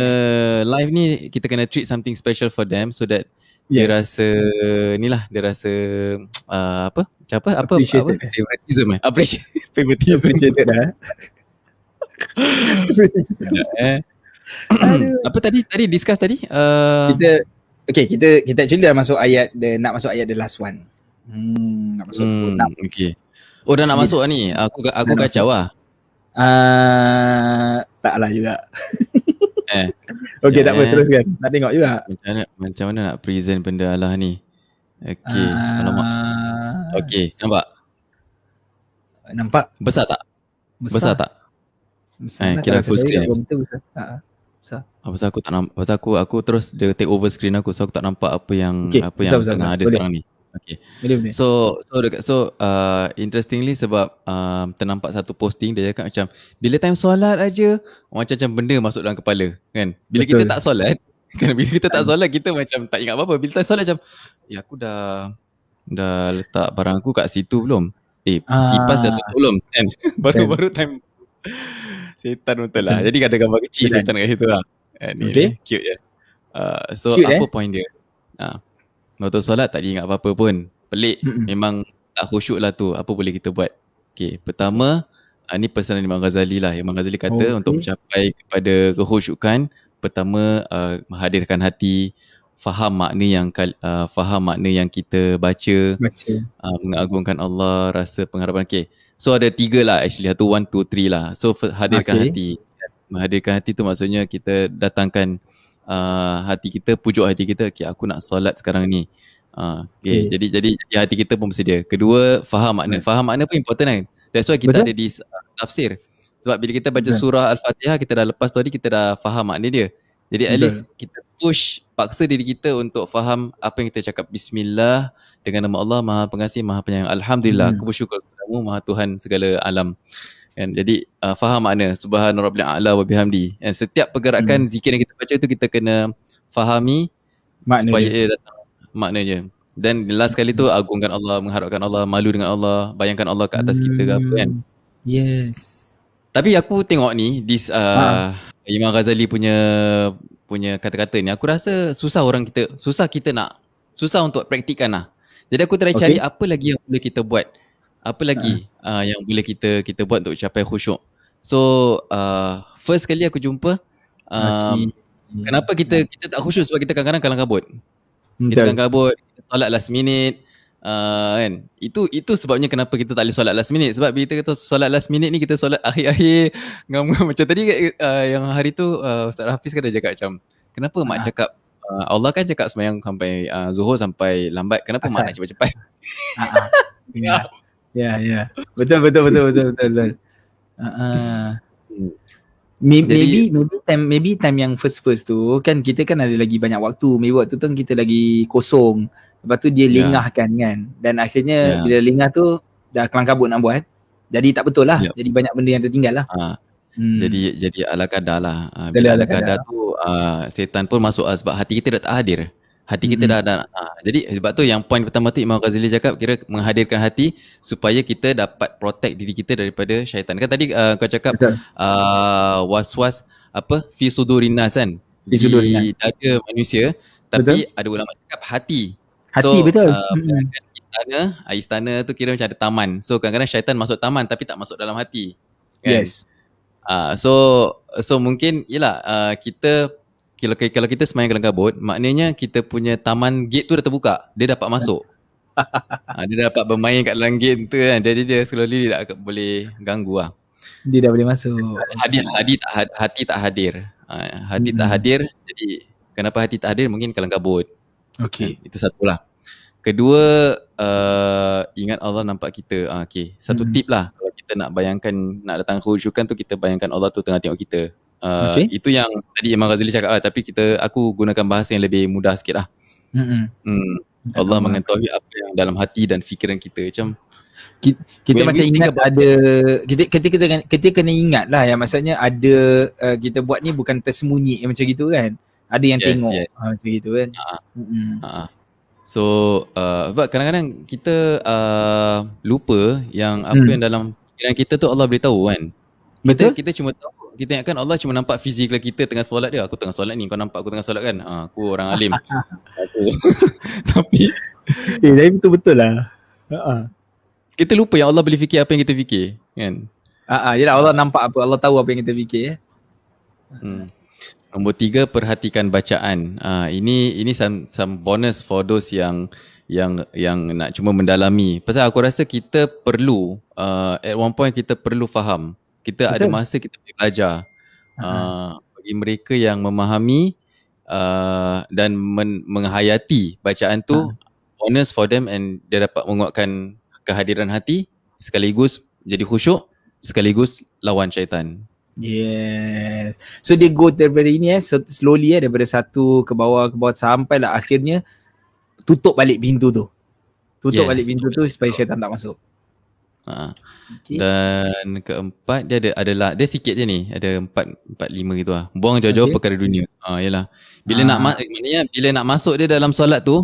S3: live ni kita kena treat something special for them so that yes. dia rasa ni lah dia rasa uh, apa macam apa apa apa favoritism eh appreciate favoritism dah eh. apa tadi tadi discuss tadi
S1: uh, kita okay kita kita actually dah masuk ayat the, nak masuk ayat the last one
S3: hmm nak masuk hmm, okay oh dah nak masuk ni aku aku kacau lah
S1: Uh, taklah juga. eh. Okey, tak apa eh. teruskan. Nak tengok juga.
S3: Macam mana macam mana nak present benda Allah ni? Okey, uh, alamak. Okey, nampak?
S1: Nampak?
S3: Besar tak? Besar, besar tak? Besar eh, lah kira full screen. Besar. Ha, besar. Apa ah, aku tak nampak? Pasal aku aku terus dia take over screen aku so aku tak nampak apa yang okay, apa yang besar, tengah besar. ada Boleh. sekarang ni. Okay. So so dekat so uh, interestingly sebab uh, ternampak satu posting dia cakap macam bila time solat aja macam-macam benda masuk dalam kepala kan. Bila Betul. kita tak solat kan bila kita tak solat kita macam tak ingat apa-apa. Bila time solat macam ya aku dah dah letak barang aku kat situ belum? Eh ah. kipas dah tutup belum kan. Baru-baru time setan betul lah. Jadi ada gambar kecil setan kat situ lah. Eh, ni okay. cute je. Uh, so cute, apa eh? point dia? Uh, Waktu solat tak ingat apa-apa pun. Pelik. Mm-hmm. Memang tak khusyuk lah tu. Apa boleh kita buat? Okay. Pertama, uh, ni pesanan Imam Ghazali lah. Imam Ghazali kata okay. untuk mencapai kepada kekhusyukan. Pertama, uh, menghadirkan hati. Faham makna yang uh, faham makna yang kita baca. Baca. Uh, mengagungkan Allah. Rasa pengharapan. Okay. So ada tiga lah actually. Satu, one, two, three lah. So hadirkan okay. hati. Menghadirkan hati tu maksudnya kita datangkan uh, hati kita pujuk hati kita okay, aku nak solat sekarang ni uh, okay. okay. jadi jadi hati kita pun bersedia kedua faham makna faham makna pun important kan that's why kita Betul? ada di uh, tafsir sebab bila kita baca Betul. surah al-fatihah kita dah lepas tadi kita dah faham makna dia jadi at least kita push paksa diri kita untuk faham apa yang kita cakap bismillah dengan nama Allah Maha Pengasih Maha Penyayang Alhamdulillah hmm. aku bersyukur kepadamu Maha Tuhan segala alam kan jadi uh, faham makna subhana rabbil a'la wa bihamdi dan setiap pergerakan hmm. zikir yang kita baca tu kita kena fahami makna supaya dia. datang maknanya dan last kali tu hmm. agungkan Allah mengharapkan Allah malu dengan Allah bayangkan Allah ke atas hmm. kita ke apa kan hmm.
S1: yes
S3: tapi aku tengok ni this uh, ha. Imam Ghazali punya punya kata-kata ni aku rasa susah orang kita susah kita nak susah untuk praktikkan lah jadi aku try okay. cari apa lagi yang boleh kita buat. Apa lagi uh. Uh, yang boleh kita kita buat untuk capai khusyuk. So uh, first kali aku jumpa um, okay. kenapa kita kita tak khusyuk? Sebab kita kadang-kadang kalang kabut. Hmm, kita kalang kabut kita solat last minute uh, kan? Itu itu sebabnya kenapa kita tak boleh solat last minute. Sebab bila kita kata solat last minute ni kita solat akhir-akhir ngam-ngam. Macam tadi uh, yang hari tu uh, Ustaz Hafiz kan dah cakap macam kenapa mak cakap uh, Allah kan cakap semayang sampai uh, zuhur sampai lambat kenapa Asal. mak nak cepat-cepat
S1: uh-huh. Ya, ya. Betul, betul, betul, betul, betul, betul. Uh, maybe, Jadi, maybe, maybe time, maybe time yang first first tu kan kita kan ada lagi banyak waktu. Maybe waktu tu kan kita lagi kosong. Lepas tu dia yeah. lingahkan kan. Dan akhirnya yeah. bila lingah tu dah kelang kabut nak buat. Jadi tak betul lah. Yep. Jadi banyak benda yang tertinggal lah. Uh,
S3: hmm. Jadi jadi ala kadar lah. Uh, bila ala kadar, kadar tu uh, setan pun masuk uh, sebab hati kita dah tak hadir. Hati kita mm-hmm. dah ada. Ha, jadi sebab tu yang point pertama tu Imam Ghazali cakap kira menghadirkan hati supaya kita dapat protect diri kita daripada syaitan. Kan tadi uh, kau cakap uh, was-was apa fi sudurin nas kan? di, di dada manusia tapi betul. ada ulama cakap hati.
S1: Hati so, betul.
S3: Uh, hmm. istana, uh, istana tu kira macam ada taman. So kadang-kadang syaitan masuk taman tapi tak masuk dalam hati.
S1: Kan? Yes.
S3: Uh, so so mungkin yalah uh, kita kalau kalau kita semayang kelam kabut maknanya kita punya taman gate tu dah terbuka. Dia dapat masuk. uh, dia dapat bermain kat dalam gate tu kan. Jadi dia slowly dia tak boleh ganggu lah.
S1: Dia dah boleh masuk.
S3: Hati, hati, hati, hati tak hadir. Uh, hati hmm. tak hadir jadi kenapa hati tak hadir mungkin kalang kabut.
S1: Okay.
S3: Itu satu lah. Kedua, uh, ingat Allah nampak kita. Uh, okay. Satu hmm. tip lah kalau kita nak bayangkan, nak datang kehujukan tu kita bayangkan Allah tu tengah tengok kita. Uh, okay. Itu yang tadi Imam Ghazali cakap lah tapi kita aku gunakan bahasa yang lebih mudah sikit lah. Hmm. hmm. Allah mengetahui apa yang dalam hati dan fikiran kita. Macam
S1: kita, kita macam ingat ada kita kita kita kita kena ingat lah ya maksudnya ada uh, kita buat ni bukan tersembunyi macam gitu kan ada yang yes, tengok yes. Ha, macam gitu kan uh,
S3: mm-hmm. uh. So uh, sebab kadang-kadang kita uh, lupa yang apa hmm. yang dalam pikiran kita tu Allah beritahu kan
S1: betul
S3: kita, kita cuma tahu kita ingatkan Allah cuma nampak fizikal kita tengah solat dia aku tengah solat ni kau nampak aku tengah solat kan uh, aku orang alim aku tapi
S1: eh tapi betul-betul lah uh-uh.
S3: kita lupa yang Allah boleh fikir apa yang kita fikir kan
S1: Ah, uh, yalah Allah nampak apa Allah tahu apa yang kita fikir ya.
S3: Hmm. Nombor tiga, perhatikan bacaan. Uh, ini ini some, some bonus for those yang yang yang nak cuma mendalami. Pasal aku rasa kita perlu uh, at one point kita perlu faham. Kita Betul. ada masa kita boleh belajar. Uh, bagi mereka yang memahami uh, dan men- menghayati bacaan tu uh. bonus for them and dia dapat menguatkan kehadiran hati sekaligus jadi khusyuk sekaligus lawan syaitan.
S1: Yes. So dia go daripada ini eh, so slowly eh daripada satu ke bawah ke bawah sampai lah akhirnya tutup balik pintu tu. Tutup yes, balik pintu tu supaya syaitan tak masuk.
S3: Ha. Okay. Dan keempat dia ada adalah dia sikit je ni, ada empat empat lima gitu lah. Buang jauh-jauh okay. perkara dunia. Ha yalah. Bila ha. nak maknanya bila nak masuk dia dalam solat tu,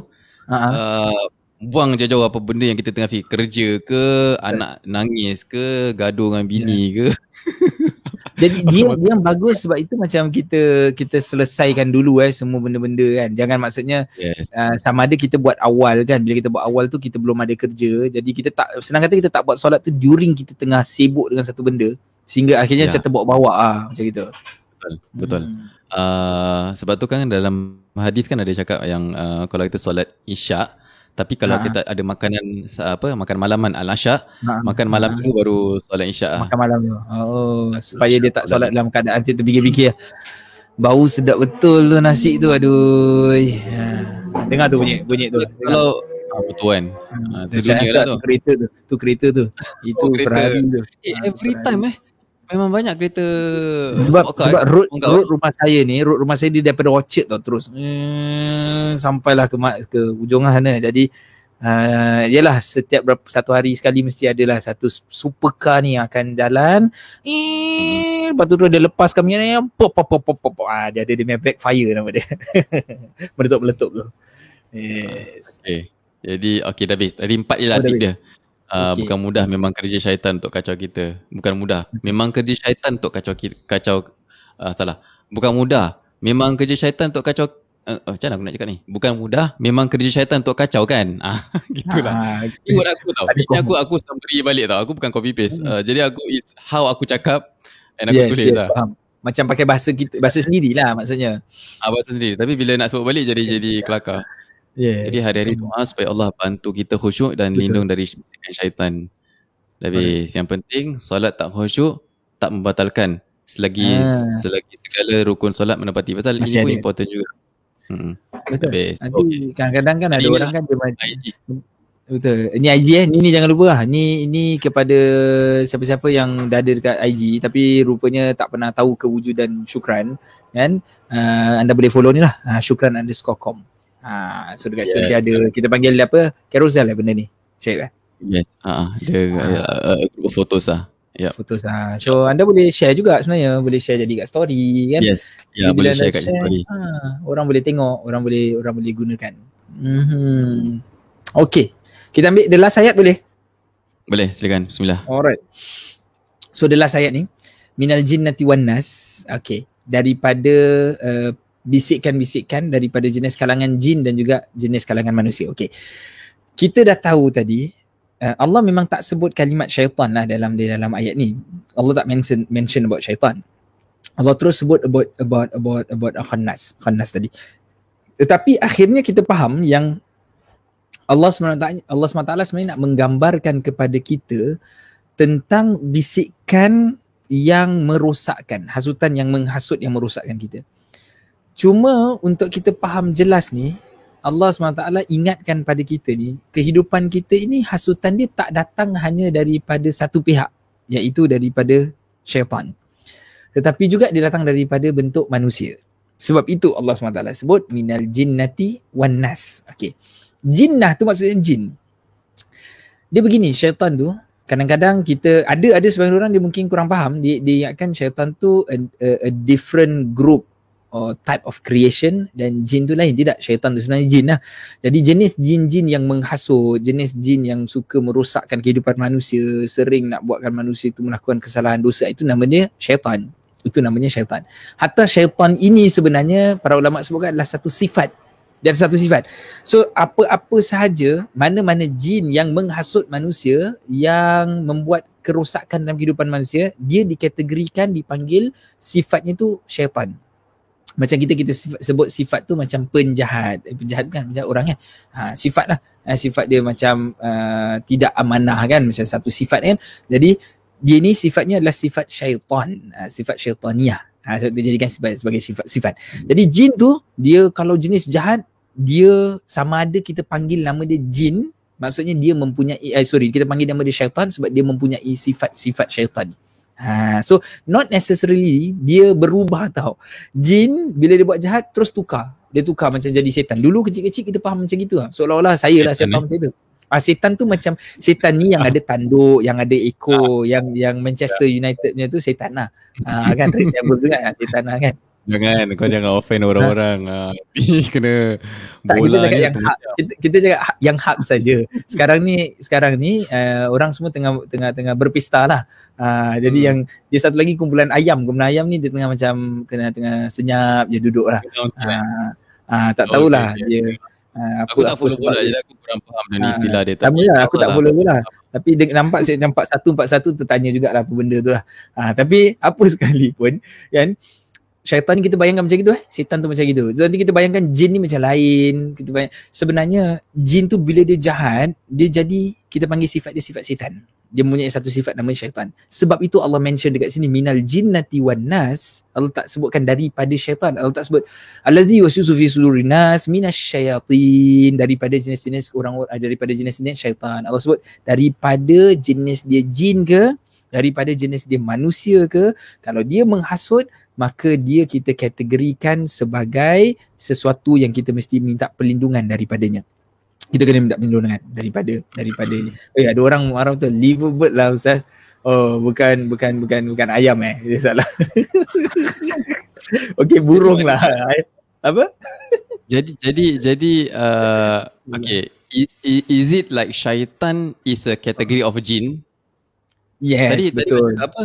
S3: ha. uh, buang jauh-jauh apa benda yang kita tengah fikir kerja ke, anak nangis ke, gaduh dengan bini yeah. ke.
S1: Jadi dia dia yang bagus sebab itu macam kita kita selesaikan dulu eh semua benda-benda kan. Jangan maksudnya yes. uh, sama ada kita buat awal kan. Bila kita buat awal tu kita belum ada kerja. Jadi kita tak senang kata kita tak buat solat tu during kita tengah sibuk dengan satu benda sehingga akhirnya yeah. macam terbawa-bawa ah macam gitu.
S3: Betul. Betul. Hmm. Uh, sebab tu kan dalam hadis kan ada cakap yang uh, kalau kita solat isyak tapi kalau ha. kita ada makanan apa makan malaman al-asya, ha. makan malam ha. tu baru solat isyak.
S1: Makan malam tu. Oh, supaya dia tak solat dalam keadaan tu terfikir-fikir. Bau sedap betul tu nasi tu aduh. Ha. Dengar tu bunyi bunyi tu.
S3: Kalau Ah, betul kan.
S1: Ha, tu dunia lah tu. Kereta tu. Tu kereta tu. Itu oh, Ferrari tu.
S3: Eh, every time eh. Memang banyak kereta
S1: sebab sebab road, road rumah saya ni road rumah saya di daripada Orchard tau terus. Hmm, sampailah ke ke ujung sana. Jadi uh, yalah setiap berapa satu hari sekali mesti adalah satu supercar ni yang akan jalan. Eh lepas tu dia lepas kami ni pop pop pop pop pop ah dia ada dia punya backfire nama dia. Meletup-meletup tu. Yes.
S3: okay. jadi okey dah habis. Tadi empat je lah oh, tip dia Uh, okay. Bukan mudah memang kerja syaitan untuk kacau kita. Bukan mudah. Memang kerja syaitan untuk kacau kacau uh, salah. Bukan mudah. Memang kerja syaitan untuk kacau uh, oh, macam mana aku nak cakap ni? Bukan mudah. Memang kerja syaitan untuk kacau kan? Ah, gitulah. Ah, okay. Ini aku tau. Ini aku aku summary balik tau. Aku bukan copy paste. Uh, jadi aku it's how aku cakap and aku yes, tulis yes, lah. Faham.
S1: Macam pakai bahasa kita bahasa sendirilah maksudnya.
S3: Ah bahasa sendiri. Tapi bila nak sebut balik jadi jadi kelakar. Yes. Jadi hari-hari doa supaya Allah bantu kita khusyuk dan Betul. lindung dari bisikan syaitan. Tapi right. yang penting solat tak khusyuk tak membatalkan selagi ah. selagi segala rukun solat menepati. Pasal Masih ini ada. pun important juga.
S1: Hmm. Betul. Nanti okay. kadang-kadang kan ada orang kan dia macam Betul. Ini IG eh. Ni, ni jangan lupa lah. Ni, ni kepada siapa-siapa yang dah ada dekat IG tapi rupanya tak pernah tahu kewujudan Syukran. Kan? Uh, anda boleh follow ni lah. Uh, syukran underscore com. Ha, so dekat yes. dia ada kita panggil dia apa? Carousel lah benda ni. Syed kan?
S3: Yes. Ha, dia ha. Uh, uh, fotos lah.
S1: Ya. Yep. Fotos lah. So anda boleh share juga sebenarnya, boleh share jadi kat story kan?
S3: Yes. Ya, yeah, boleh share kat share, story. Ha,
S1: orang boleh tengok, orang boleh orang boleh gunakan. Mhm. Okay. Kita ambil the last ayat boleh?
S3: Boleh, silakan. Bismillah.
S1: Alright. So the last ayat ni minal jinnati wan nas. Okay. Daripada uh, bisikan-bisikan daripada jenis kalangan jin dan juga jenis kalangan manusia. Okey. Kita dah tahu tadi uh, Allah memang tak sebut kalimat syaitan lah dalam di dalam ayat ni. Allah tak mention mention about syaitan. Allah terus sebut about about about about khannas, khannas tadi. Tetapi akhirnya kita faham yang Allah SWT, Allah SWT sebenarnya nak menggambarkan kepada kita tentang bisikan yang merosakkan, hasutan yang menghasut yang merosakkan kita. Cuma untuk kita faham jelas ni, Allah SWT ingatkan pada kita ni, kehidupan kita ini hasutan dia tak datang hanya daripada satu pihak, iaitu daripada syaitan. Tetapi juga dia datang daripada bentuk manusia. Sebab itu Allah SWT sebut minal jinnati wan nas. Okay. Jinnah tu maksudnya jin. Dia begini, syaitan tu kadang-kadang kita ada ada sebagian orang dia mungkin kurang faham dia dia ingatkan syaitan tu a, a, a different group or type of creation dan jin tu lain. Tidak syaitan tu sebenarnya jin lah. Jadi jenis jin-jin yang menghasut jenis jin yang suka merosakkan kehidupan manusia sering nak buatkan manusia itu melakukan kesalahan dosa itu namanya syaitan. Itu namanya syaitan. Hatta syaitan ini sebenarnya para ulama sebutkan adalah satu sifat. Ada satu sifat. So apa-apa sahaja mana-mana jin yang menghasut manusia yang membuat kerosakan dalam kehidupan manusia, dia dikategorikan dipanggil sifatnya tu syaitan macam kita kita sebut sifat tu macam penjahat. Eh, penjahat kan? Macam orang kan? Ha, sifat lah. Ha, sifat dia macam uh, tidak amanah kan? Macam satu sifat kan? Jadi dia ni sifatnya adalah sifat syaitan. Ha, sifat syaitaniah. Ha, so dia jadikan sebagai, sebagai sifat sifat. Jadi jin tu dia kalau jenis jahat dia sama ada kita panggil nama dia jin. Maksudnya dia mempunyai eh, sorry kita panggil nama dia syaitan sebab dia mempunyai sifat-sifat syaitan Ha, so not necessarily dia berubah tau. Jin bila dia buat jahat terus tukar. Dia tukar macam jadi setan. Dulu kecil-kecil kita faham macam gitu lah. Seolah-olah saya lah saya faham macam tu. Ah setan tu macam setan ni yang ada tanduk, yang ada ekor, yang yang Manchester United punya tu setan lah. Ha, kan yang juga lah setan lah kan.
S3: Jangan kau jangan offend orang-orang. Ha. Ni kena
S1: tak, bola kita cakap yang hak. Kita, kita cakap yang hak saja. Sekarang ni sekarang ni uh, orang semua tengah tengah tengah berpesta lah. Uh, jadi hmm. yang dia satu lagi kumpulan ayam. Kumpulan ayam ni dia tengah macam kena tengah senyap je duduk lah. Uh, uh, tak oh, tahulah okay, dia
S3: Uh, apa, aku tak follow bola je aku kurang faham dengan uh, istilah dia.
S1: Sama lah, aku tak follow bola. Tapi dia nampak saya nampak satu empat satu tertanya jugalah apa benda tu lah. Uh, tapi apa sekalipun kan syaitan ni kita bayangkan macam gitu eh? Setan tu macam gitu. So nanti kita bayangkan jin ni macam lain kita bayang, sebenarnya jin tu bila dia jahat dia jadi kita panggil sifat dia sifat setan dia mempunyai satu sifat nama syaitan. Sebab itu Allah mention dekat sini minal jinnati wan nas. Allah tak sebutkan daripada syaitan. Allah tak sebut allazi wasusu fi sudurin nas minasyayatin daripada jenis-jenis orang daripada jenis-jenis syaitan. Allah sebut daripada jenis dia jin ke daripada jenis dia manusia ke kalau dia menghasut maka dia kita kategorikan sebagai sesuatu yang kita mesti minta perlindungan daripadanya. Kita kena minta perlindungan daripada daripada ini. Eh ada orang marah tu liver bird lah ustaz. Oh bukan bukan bukan bukan ayam eh. Dia salah. Okey burung lah. Apa?
S3: jadi jadi jadi uh, okay. Is it like syaitan is a category of jin?
S1: Yes, tadi, betul.
S3: Tadi, apa?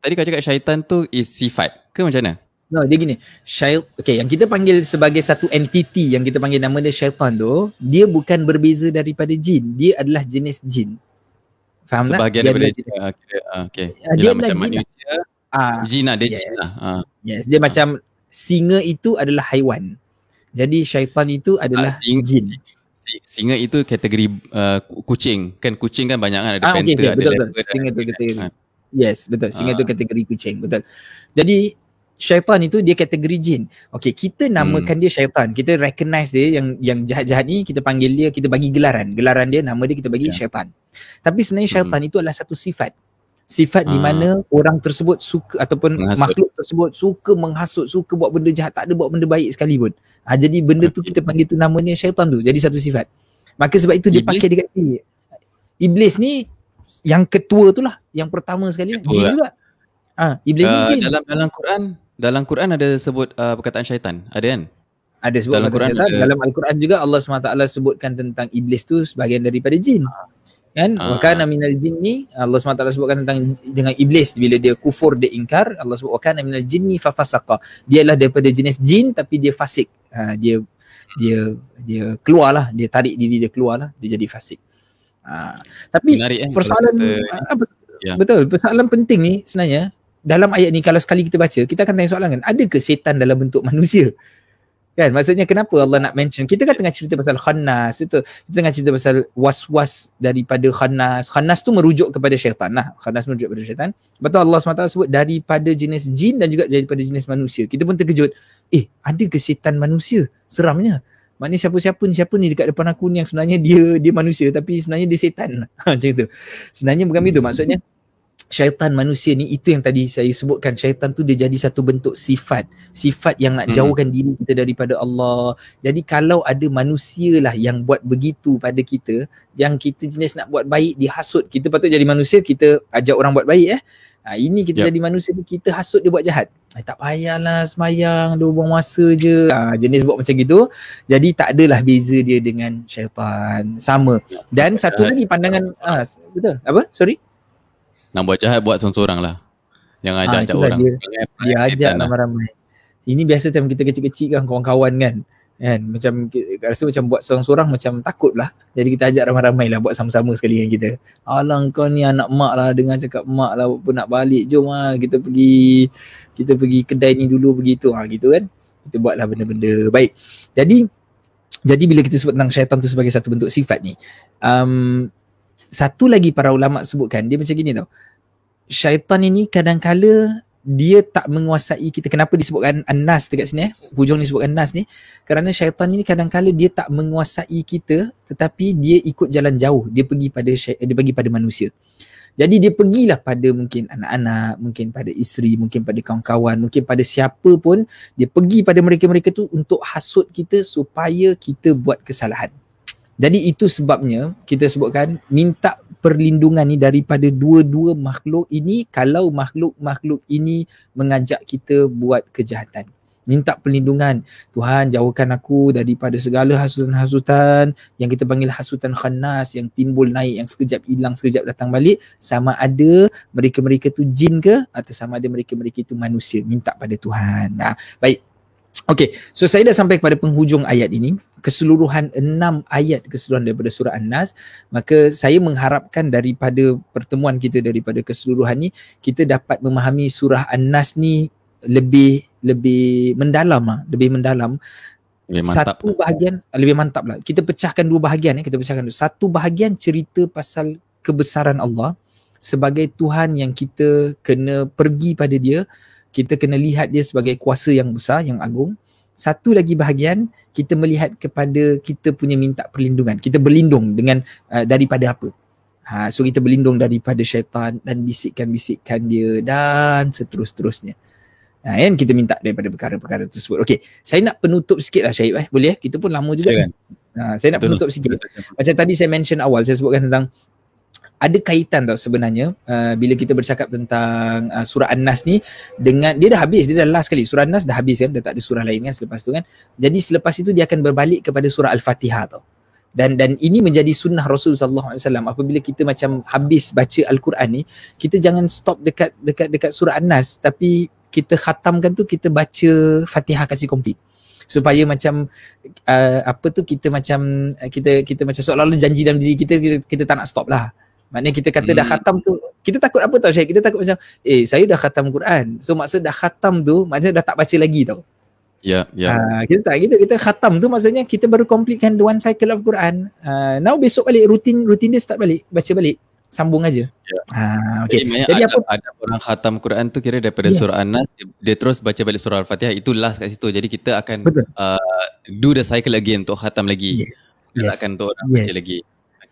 S3: Tadi kau cakap syaitan tu is sifat ke macam mana?
S1: No, dia gini. Syait, okay, yang kita panggil sebagai satu entity yang kita panggil nama dia syaitan tu, dia bukan berbeza daripada jin. Dia adalah jenis jin.
S3: Faham tak? Sebahagian daripada jin. Uh, okay. Uh, okay. Dia, dia macam jin manusia. Ah, jin lah, dia yes. jin lah. Uh.
S1: Yes, dia uh. macam singa itu adalah haiwan. Jadi syaitan itu adalah uh, sing- jin.
S3: Singa itu kategori uh, kucing. Kan kucing kan banyak kan ada ah, panther, okay, okay. ada
S1: betul, leopard. Singa tu kategori. Uh. Yes, betul. Singa ha. tu kategori kucing. Betul. Jadi syaitan itu dia kategori jin. Okay, kita namakan hmm. dia syaitan. Kita recognize dia yang yang jahat-jahat ni kita panggil dia, kita bagi gelaran. Gelaran dia nama dia kita bagi yeah. syaitan. Tapi sebenarnya syaitan hmm. itu adalah satu sifat. Sifat ha. di mana orang tersebut suka ataupun menghasut. makhluk tersebut suka menghasut, suka buat benda jahat, tak ada buat benda baik sekali pun. Ha, jadi benda tu kita panggil tu namanya syaitan tu. Jadi satu sifat. Maka sebab itu dia Iblis. pakai dekat sini. Iblis ni yang ketua tu lah yang pertama sekali ketua jin lah. juga ah ha, iblis uh, ni jin
S3: dalam dalam Quran dalam Quran ada sebut uh, perkataan syaitan ada kan
S1: ada sebut dalam Quran syaitan. Ada... dalam al-Quran juga Allah SWT sebutkan tentang iblis tu sebahagian daripada jin kan? Uh. wa kana minal jinni Allah SWT sebutkan tentang dengan iblis bila dia kufur dia ingkar Allah sebut wa kana minal jinni fa fasaqa. Dia lah daripada jenis jin tapi dia fasik. Ha, dia dia dia keluarlah dia tarik diri dia keluarlah dia jadi fasik. Ha, tapi Menarik, eh, persoalan kita, uh, ya. betul persoalan penting ni sebenarnya dalam ayat ni kalau sekali kita baca kita akan tanya soalan kan ada ke setan dalam bentuk manusia Kan? Maksudnya kenapa Allah nak mention? Kita kan tengah cerita pasal khannas itu. Kita tengah cerita pasal was-was daripada khannas. Khannas tu merujuk kepada syaitan lah. Khannas merujuk kepada syaitan. Betul Allah SWT sebut daripada jenis jin dan juga daripada jenis manusia. Kita pun terkejut. Eh ada ke setan manusia? Seramnya. Maknanya siapa-siapa ni siapa ni dekat depan aku ni yang sebenarnya dia dia manusia tapi sebenarnya dia setan. Macam tu. Sebenarnya bukan begitu maksudnya syaitan manusia ni itu yang tadi saya sebutkan syaitan tu dia jadi satu bentuk sifat. Sifat yang nak hmm. jauhkan hmm. diri kita daripada Allah. Jadi kalau ada manusia lah yang buat begitu pada kita yang kita jenis nak buat baik dihasut kita patut jadi manusia kita ajak orang buat baik eh. Ha, ini kita yep. jadi manusia ni kita hasut dia buat jahat. Eh, tak payahlah semayang dia buang masa je. Ha, jenis buat macam gitu. Jadi tak adalah beza dia dengan syaitan. Sama. Dan satu lagi pandangan ha, betul. Apa? Sorry
S3: nak buat jahat buat seorang-seorang lah. Jangan ah, ajak-ajak orang.
S1: Dia, dia ajak lah. ramai-ramai. Ini biasa time kita kecil-kecil kan kawan-kawan kan. Kan macam rasa macam buat seorang-seorang macam takut lah. Jadi kita ajak ramai-ramai lah buat sama-sama sekali dengan kita. Alah kau ni anak mak lah dengan cakap mak lah pun nak balik. Jom lah kita pergi kita pergi kedai ni dulu begitu ha, gitu kan. Kita buat lah benda-benda baik. Jadi jadi bila kita sebut tentang syaitan tu sebagai satu bentuk sifat ni um, satu lagi para ulama sebutkan dia macam gini tau. Syaitan ini kadang-kala dia tak menguasai kita. Kenapa disebutkan anas dekat sini eh? Hujung ni sebutkan anas ni? Kerana syaitan ini kadang-kala dia tak menguasai kita tetapi dia ikut jalan jauh. Dia pergi pada dia pergi pada manusia. Jadi dia pergilah pada mungkin anak-anak, mungkin pada isteri, mungkin pada kawan-kawan, mungkin pada siapa pun dia pergi pada mereka-mereka tu untuk hasut kita supaya kita buat kesalahan. Jadi itu sebabnya kita sebutkan minta perlindungan ni daripada dua-dua makhluk ini kalau makhluk-makhluk ini mengajak kita buat kejahatan. Minta perlindungan. Tuhan jauhkan aku daripada segala hasutan-hasutan yang kita panggil hasutan khanas yang timbul naik yang sekejap hilang sekejap datang balik sama ada mereka-mereka tu jin ke atau sama ada mereka-mereka itu manusia. Minta pada Tuhan. Nah, baik. Okay, so saya dah sampai kepada penghujung ayat ini. Keseluruhan enam ayat keseluruhan daripada surah An-Nas. Maka saya mengharapkan daripada pertemuan kita daripada keseluruhan ni kita dapat memahami surah An-Nas ni lebih lebih mendalam ah lebih mendalam. Lebih mantap. satu bahagian lebih mantap lah. Kita pecahkan dua bahagian eh kita pecahkan dulu satu bahagian cerita pasal kebesaran Allah sebagai Tuhan yang kita kena pergi pada dia kita kena lihat dia sebagai kuasa yang besar yang agung. Satu lagi bahagian kita melihat kepada kita punya minta perlindungan. Kita berlindung dengan uh, daripada apa? Ha so kita berlindung daripada syaitan dan bisikan-bisikan dia dan seterus-terusnya. Ha kan? Kita minta daripada perkara-perkara tersebut. Okey saya nak penutup sikitlah Syahid eh. Boleh kita pun lama juga. Ha saya nak Betul. penutup sikit. Macam tadi saya mention awal saya sebutkan tentang ada kaitan tau sebenarnya uh, bila kita bercakap tentang uh, surah An-Nas ni dengan dia dah habis dia dah last sekali. Surah An-Nas dah habis kan dah tak ada surah lain kan selepas tu kan. Jadi selepas itu dia akan berbalik kepada surah Al-Fatihah tau. Dan dan ini menjadi sunnah Rasul sallallahu alaihi wasallam. Apabila kita macam habis baca al-Quran ni kita jangan stop dekat dekat dekat surah An-Nas. Tapi kita khatamkan tu kita baca Fatihah kasih komplit. Supaya macam uh, apa tu kita macam kita kita macam seolah-olah janji dalam diri kita kita, kita tak nak stop lah Maknanya kita kata hmm. dah khatam tu, kita takut apa tau Syed? Kita takut macam, eh saya dah khatam Quran. So maksud dah khatam tu, maksudnya dah tak baca lagi tau.
S3: Ya, yeah, ya. Yeah.
S1: Uh, kita tak, kita, kita khatam tu maksudnya kita baru completekan one cycle of Quran. Uh, now besok balik, rutin rutin dia start balik, baca balik. Sambung aja. Yeah.
S3: Uh, okay. Jadi, Jadi ada, apa? ada orang khatam Quran tu kira daripada yes. surah An-Nas, dia, dia terus baca balik surah Al-Fatihah, itu last kat situ. Jadi kita akan uh, do the cycle again untuk khatam lagi. Yes. Kita yes. akan untuk yes. baca lagi.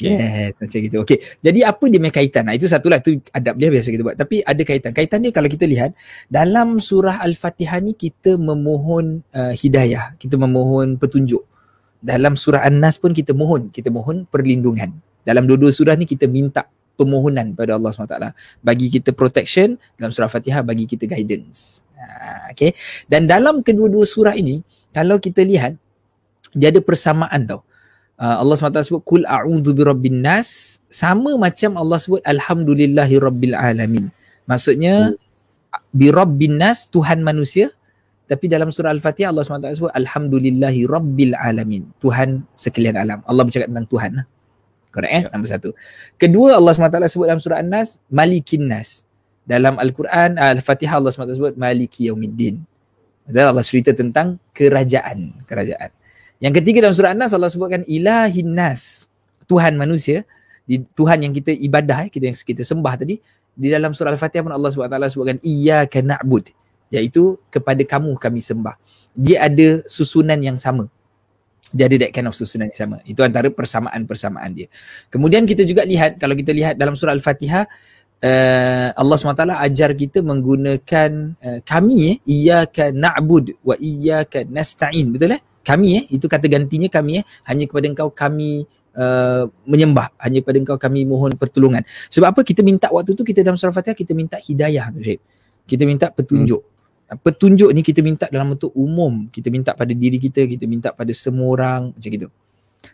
S1: Okay. Yes, macam gitu. Okay. Jadi apa dia punya kaitan? Nah, itu satulah tu adab dia biasa kita buat. Tapi ada kaitan. Kaitan dia kalau kita lihat dalam surah Al-Fatihah ni kita memohon uh, hidayah, kita memohon petunjuk. Dalam surah An-Nas pun kita mohon, kita mohon perlindungan. Dalam dua-dua surah ni kita minta permohonan pada Allah SWT. Bagi kita protection, dalam surah Fatihah bagi kita guidance. Uh, okay. Dan dalam kedua-dua surah ini, kalau kita lihat, dia ada persamaan tau uh, Allah SWT sebut kul a'udzu birabbin nas. Sama macam Allah sebut alhamdulillahi rabbil alamin. Maksudnya hmm. birabbin nas tuhan manusia. Tapi dalam surah al-fatihah Allah SWT sebut alhamdulillahi rabbil alamin. Tuhan sekalian alam. Allah bercakap tentang tuhan lah. correct eh? Ya. nombor satu. Kedua Allah SWT sebut dalam surah an-nas malikin nas. Dalam al-Quran al-fatihah Allah SWT sebut maliki yaumiddin. Dan Allah cerita tentang kerajaan. Kerajaan yang ketiga dalam surah An-Nas Allah sebutkan ilahin nas. Tuhan manusia, di, Tuhan yang kita ibadah, eh, kita yang kita sembah tadi. Di dalam surah Al-Fatihah pun Allah SWT sebutkan iyyaka na'bud. Iaitu kepada kamu kami sembah. Dia ada susunan yang sama. Dia ada that kind of susunan yang sama. Itu antara persamaan-persamaan dia. Kemudian kita juga lihat, kalau kita lihat dalam surah Al-Fatihah, uh, Allah SWT ajar kita menggunakan uh, kami eh, iyyaka na'bud wa iyyaka nasta'in. Betul eh? Kami eh. Itu kata gantinya kami eh. Hanya kepada engkau kami uh, menyembah. Hanya kepada engkau kami mohon pertolongan. Sebab apa? Kita minta waktu tu kita dalam surah Fatihah kita minta hidayah tu Syed. Kita minta petunjuk. Hmm. petunjuk ni kita minta dalam bentuk umum. Kita minta pada diri kita kita minta pada semua orang macam gitu.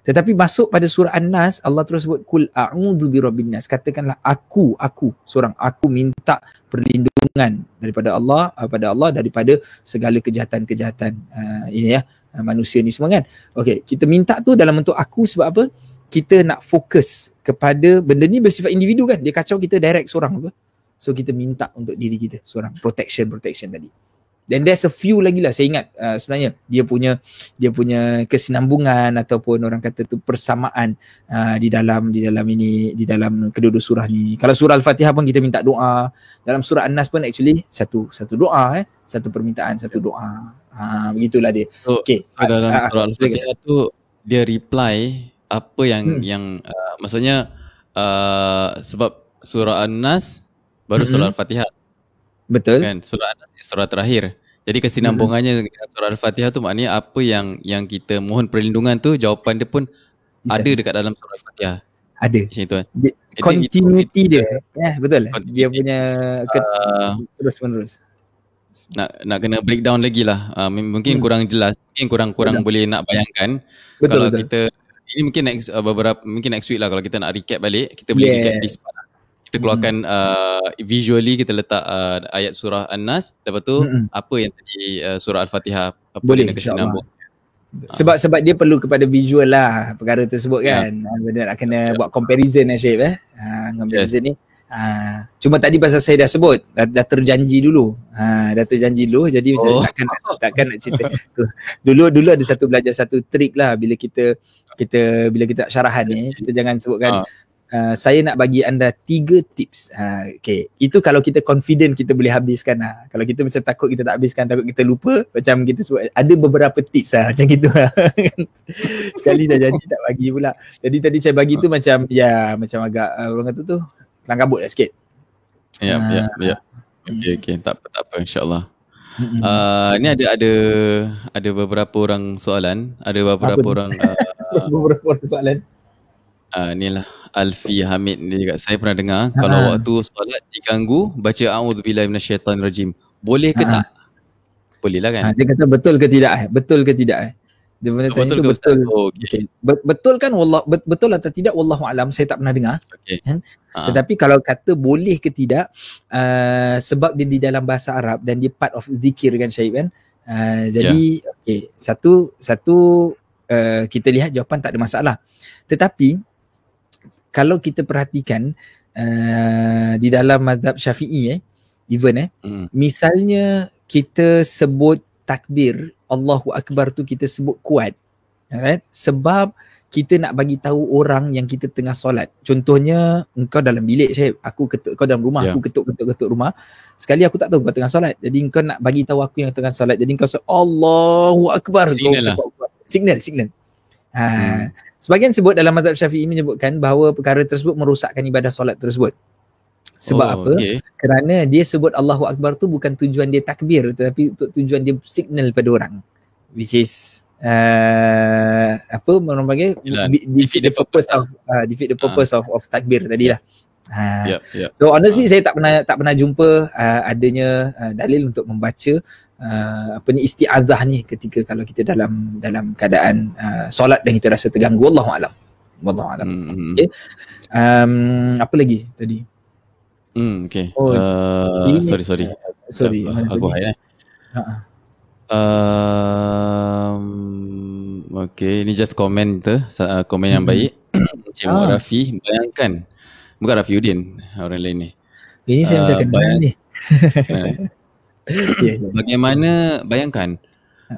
S1: Tetapi masuk pada surah An-Nas Allah terus sebut kul a'udzu birabbin nas. Katakanlah aku aku seorang aku minta perlindungan daripada Allah pada Allah daripada segala kejahatan-kejahatan uh, ini ya manusia ni semua kan. Okey, kita minta tu dalam bentuk aku sebab apa? Kita nak fokus kepada benda ni bersifat individu kan. Dia kacau kita direct seorang apa. So kita minta untuk diri kita seorang protection protection tadi. Then there's a few lagi lah saya ingat uh, sebenarnya dia punya dia punya kesinambungan ataupun orang kata tu persamaan uh, di dalam di dalam ini di dalam kedua-dua surah ni. Kalau surah Al-Fatihah pun kita minta doa. Dalam surah An-Nas pun actually satu satu doa eh, satu permintaan, satu doa. Ha begitulah dia.
S3: So, okay. so dalam uh, surah Al-Fatihah tu dia reply apa yang hmm. yang uh, maksudnya uh, sebab surah An-Nas baru hmm. surah Al-Fatihah.
S1: Betul.
S3: Kan surah An-Nas surah terakhir. Jadi kesinambungannya hmm. dengan surah Al-Fatihah tu maknanya apa yang yang kita mohon perlindungan tu jawapan dia pun Bisa. ada dekat dalam surah Al-Fatihah.
S1: Ada. Macam itu kan. Continuity dia. Ya, betul. Continuity. Dia punya uh, terus menerus
S3: nak nak kena breakdown lagi lah uh, mungkin hmm. kurang jelas mungkin kurang kurang betul. boleh nak bayangkan betul, kalau betul. kita ini mungkin next uh, beberapa mungkin next week lah kalau kita nak recap balik kita boleh yes. recap di spot kita keluarkan hmm. uh, visually kita letak uh, ayat surah An-Nas lepas tu hmm. apa yang tadi uh, surah Al-Fatihah apa
S1: boleh insyaallah sebab sebab dia perlu kepada visual lah perkara tersebut ya. kan yeah. benda nak kena yeah. buat comparison lah Syed eh ha, comparison yes. ni Ha, cuma tadi pasal saya dah sebut dah, dah terjanji dulu. Ha, dah terjanji dulu jadi oh. macam takkan takkan nak cerita. dulu dulu ada satu belajar satu trik lah bila kita kita bila kita syarahan ni kita jangan sebutkan ha. uh, saya nak bagi anda tiga tips. Ha, okay. Itu kalau kita confident kita boleh habiskan lah. Kalau kita macam takut kita tak habiskan, takut kita lupa macam kita sebut ada beberapa tips lah macam gitu lah. Sekali dah janji tak bagi pula. Jadi tadi saya bagi tu macam ya macam agak uh, orang kata tu kelang kabut lah sikit.
S3: Ya, ya, ah. ya. Okey, okey. Tak apa, tak apa insyaAllah. Uh, ni ada ada ada beberapa orang soalan, ada beberapa apa orang
S1: uh, beberapa orang soalan.
S3: Uh, ni lah Alfi Hamid ni juga saya pernah dengar ha. kalau waktu solat diganggu baca auzubillahi minasyaitanirrajim. Boleh ke ha. tak? Boleh lah kan? Ha,
S1: dia kata betul ke tidak eh? Betul ke tidak eh? Dia benda tanya betul tu betul. Oh, okay. okay. Betul kan wallah betul atau tidak wallahu alam saya tak pernah dengar. Okay. Kan? Ha. Tetapi kalau kata boleh ke tidak uh, sebab dia di dalam bahasa Arab dan dia part of zikir kan Syahid kan. Uh, jadi yeah. okey satu satu uh, kita lihat jawapan tak ada masalah. Tetapi kalau kita perhatikan uh, di dalam mazhab Syafi'i eh even eh mm. misalnya kita sebut takbir Allahu Akbar tu kita sebut kuat. Right? sebab kita nak bagi tahu orang yang kita tengah solat. Contohnya engkau dalam bilik saya aku ketuk kau dalam rumah yeah. aku ketuk ketuk ketuk rumah. Sekali aku tak tahu kau tengah solat. Jadi engkau nak bagi tahu aku yang tengah solat. Jadi engkau sebut Allahu Akbar.
S3: Signal lah.
S1: signal signal. Ha. Hmm. sebagian sebut dalam mazhab Syafi'i menyebutkan bahawa perkara tersebut merosakkan ibadah solat tersebut sebab oh, apa? Okay. Kerana dia sebut Allahu Akbar tu bukan tujuan dia takbir tetapi untuk tujuan dia signal pada orang. Which is uh, apa orang panggil Yalah, defeat, the purpose of uh, defeat the purpose uh. of of takbir tadi lah. Ha. Yep, yep. So honestly uh. saya tak pernah tak pernah jumpa uh, adanya uh, dalil untuk membaca uh, apa ni isti'adzah ni ketika kalau kita dalam dalam keadaan uh, solat dan kita rasa terganggu wallahu alam. Wallahu alam. Mm-hmm. Okay. Um, apa lagi tadi?
S3: Hmm okay. Oh, uh, sorry sorry. Uh,
S1: sorry. Uh,
S3: aku hai eh. Ha. Um, okay, ini just komen tu, uh, komen yang mm-hmm. baik. Encik ah. Rafi, bayangkan Bukan Rafi Udin Orang lain ni
S1: Ini saya uh, macam kenal bayang- ni
S3: yeah, Bagaimana Bayangkan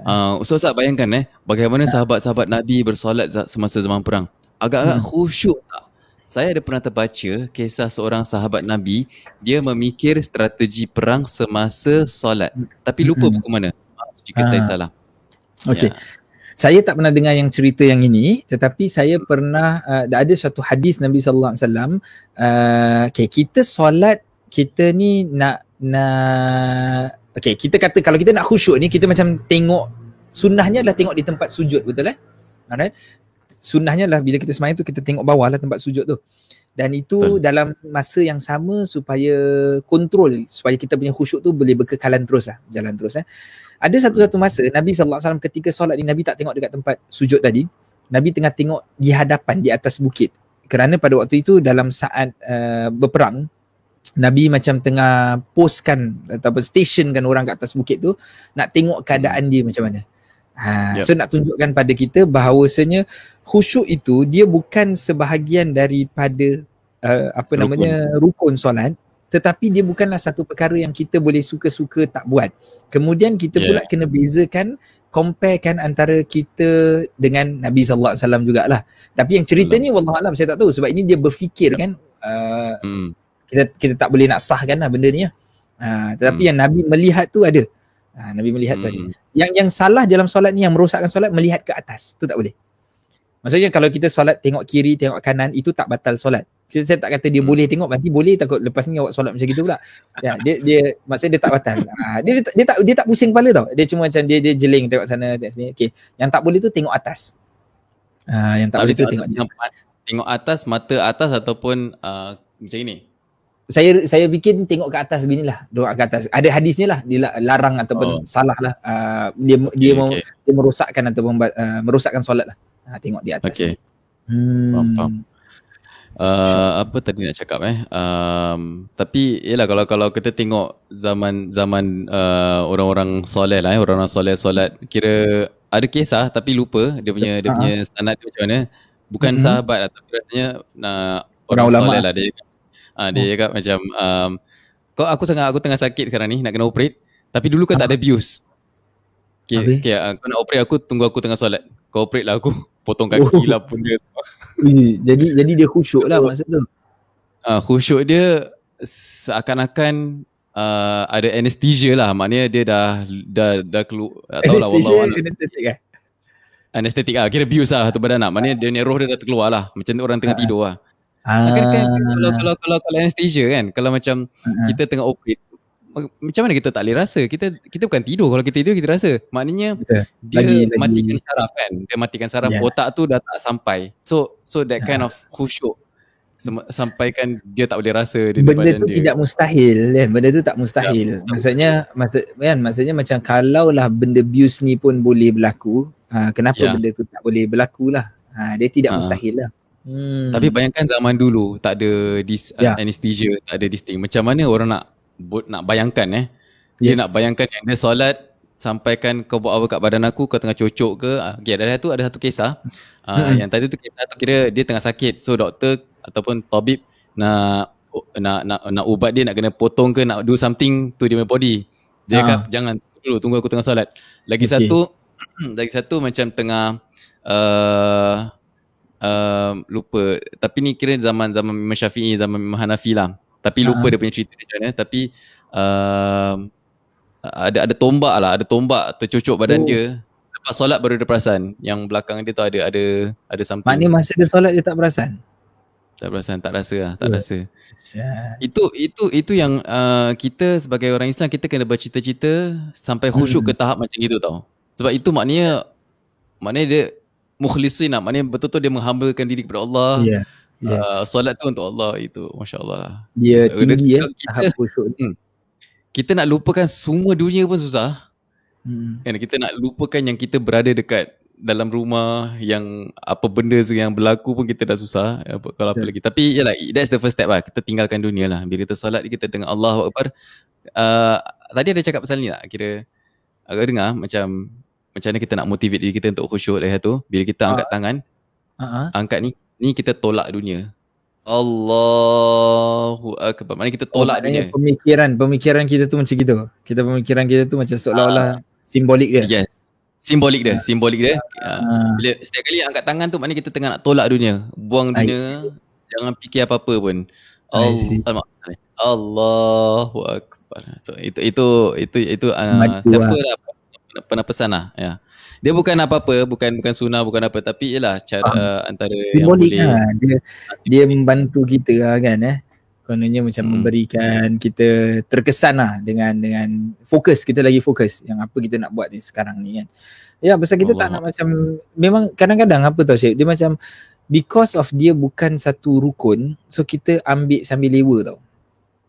S3: uh, Ustaz-Ustaz bayangkan eh Bagaimana sahabat-sahabat Nabi Bersolat semasa zaman perang Agak-agak hmm. khusyuk tak saya ada pernah terbaca kisah seorang sahabat Nabi dia memikir strategi perang semasa solat tapi lupa buku mana jika ha. saya salah.
S1: Okey. Ya saya tak pernah dengar yang cerita yang ini tetapi saya pernah uh, ada satu hadis Nabi sallallahu alaihi wasallam uh, okay, kita solat kita ni nak nak okey kita kata kalau kita nak khusyuk ni kita macam tengok sunnahnya adalah tengok di tempat sujud betul eh alright sunnahnya lah bila kita sembahyang tu kita tengok bawah lah tempat sujud tu dan itu Betul. dalam masa yang sama supaya kontrol supaya kita punya khusyuk tu boleh berkekalan terus lah jalan terus eh ada satu-satu masa Nabi SAW ketika solat ni Nabi tak tengok dekat tempat sujud tadi Nabi tengah tengok di hadapan di atas bukit kerana pada waktu itu dalam saat uh, berperang Nabi macam tengah postkan ataupun stationkan orang kat atas bukit tu nak tengok keadaan dia macam mana. Ha, yep. So nak tunjukkan pada kita bahawasanya khusyuk itu dia bukan sebahagian daripada uh, apa rukun. namanya rukun solat tetapi dia bukanlah satu perkara yang kita boleh suka-suka tak buat. Kemudian kita yeah. pula kena bezakan comparekan antara kita dengan Nabi sallallahu alaihi wasallam jugalah. Tapi yang cerita ni wallahu alam saya tak tahu sebab ini dia berfikir kan uh, hmm. kita kita tak boleh nak sahkan lah benda ni ya. Uh, tetapi hmm. yang Nabi melihat tu ada. Uh, Nabi melihat hmm. Hmm. Yang yang salah dalam solat ni yang merosakkan solat melihat ke atas. Tu tak boleh. Maksudnya kalau kita solat tengok kiri, tengok kanan itu tak batal solat saya, saya tak kata dia hmm. boleh tengok nanti boleh takut lepas ni awak solat macam gitu pula ya dia dia maksudnya dia tak batal ha, dia, dia dia tak dia tak pusing kepala tau dia cuma macam dia dia jeling tengok sana tengok sini okey yang tak boleh tu tengok atas ha, yang tak, tak boleh tu tengok
S3: tengok, tengok atas mata atas ataupun uh, macam ini
S1: saya saya fikir tengok ke atas beginilah doa ke atas. Ada hadisnya lah. Dia larang ataupun oh. salah lah. Uh, dia dia okay, okay. dia merosakkan ataupun uh, merosakkan solat lah. Ha, tengok di atas.
S3: Okey. Hmm. faham, faham. Uh, apa tadi nak cakap eh? Um, tapi yalah kalau kalau kita tengok zaman zaman uh, orang-orang soleh lah eh? Orang-orang soleh solat kira ada kisah tapi lupa dia punya dia punya standard dia macam mana. Bukan mm-hmm. sahabat lah tapi rasanya nak orang, orang soleh lah. dia. cakap, uh, dia oh. cakap macam um, kau aku sangat aku tengah sakit sekarang ni nak kena operate. Tapi dulu kan tak ada abuse. Okay, okay, uh, kau nak operate aku tunggu aku tengah solat. Kau operate lah aku potong kaki oh. lah pun dia.
S1: Jadi jadi dia khusyuk lah masa tu?
S3: Uh, khusyuk dia seakan-akan uh, ada anesthesia lah. Maknanya dia dah dah dah keluar tak tahu lah
S1: anesthesia anestetik kan
S3: anestetik lah kira bius lah tu badan nak maknanya dia ni roh dia dah terkeluar lah. Macam orang tengah ah. tidur lah Ah. Kan, kalau, kalau kalau kalau anesthesia kan kalau macam uh-huh. kita tengah operate macam mana kita tak boleh rasa kita kita bukan tidur kalau kita tidur kita rasa maknanya Betul. dia lagi, matikan lagi. saraf kan dia matikan saraf yeah. otak tu dah tak sampai so so that kind of khusyuk sampaikan dia tak boleh rasa
S1: dia benda tu dia. tidak mustahil kan benda tu tak mustahil ya, maksudnya maksud kan maksudnya macam kalau lah benda abuse ni pun boleh berlaku ha, kenapa ya. benda tu tak boleh berlaku lah ha, dia tidak ha. mustahil lah
S3: hmm. tapi bayangkan zaman dulu tak ada dis, ya. anesthesia tak ada this thing macam mana orang nak nak bayangkan eh. Dia yes. nak bayangkan yang dia solat sampaikan kau buat apa kat badan aku kau tengah cocok ke. Ah, okay, ada satu ada satu kisah. Uh, yang tadi tu kisah tu kira dia tengah sakit. So doktor ataupun tabib nak nak nak nak ubat dia nak kena potong ke nak do something to dia body. Dia cakap uh. jangan dulu tunggu aku tengah solat. Lagi okay. satu lagi satu macam tengah uh, uh, lupa. Tapi ni kira zaman zaman Imam Syafi'i zaman Imam Hanafi lah. Tapi lupa uh dia punya cerita macam mana. Tapi uh, ada ada tombak lah. Ada tombak tercucuk badan oh. dia. Lepas solat baru dia perasan. Yang belakang dia tu ada ada ada something.
S1: Maknanya masa dia solat dia tak perasan?
S3: Tak perasan. Tak rasa lah. Tak oh. rasa. Itu itu itu yang uh, kita sebagai orang Islam kita kena bercita-cita sampai khusyuk hmm. ke tahap macam itu tau. Sebab itu maknanya maknanya dia mukhlisin lah maknanya betul-betul dia menghambakan diri kepada Allah yeah yes. uh, solat tu untuk Allah itu masya-Allah.
S1: Dia tinggi ya tahap khusyuk. Hmm.
S3: Kita nak lupakan semua dunia pun susah. Hmm. Kan kita nak lupakan yang kita berada dekat dalam rumah yang apa benda yang berlaku pun kita dah susah apa, kalau apa lagi tapi yalah that's the first step lah kita tinggalkan dunia lah bila kita solat kita tengok Allah Akbar uh, tadi ada cakap pasal ni tak kira agak dengar macam macam mana kita nak motivate diri kita untuk khusyuk dah tu bila kita uh. angkat tangan uh-huh. angkat ni ni kita tolak dunia Allahu akbar. Mana kita tolak oh, dunia.
S1: Pemikiran, pemikiran kita tu macam gitu. Kita pemikiran kita tu macam seolah-olah uh, simbolik dia.
S3: Yes. Simbolik dia, simbolik dia. Uh, bila setiap kali angkat tangan tu maknanya kita tengah nak tolak dunia. Buang dunia, jangan fikir apa-apa pun. Allah Allahu akbar. So, itu itu itu itu uh, siapa lah. Pernah pesan lah ya. Dia bukan apa-apa, bukan bukan sunnah, bukan apa tapi ialah cara uh, antara
S1: simbolik yang boleh lah. dia dia membantu kita lah kan eh. Kononnya macam hmm. memberikan kita terkesan lah dengan dengan fokus kita lagi fokus yang apa kita nak buat ni sekarang ni kan. Ya pasal kita Allah. tak nak macam memang kadang-kadang apa tau Syed dia macam because of dia bukan satu rukun so kita ambil sambil lewa tau.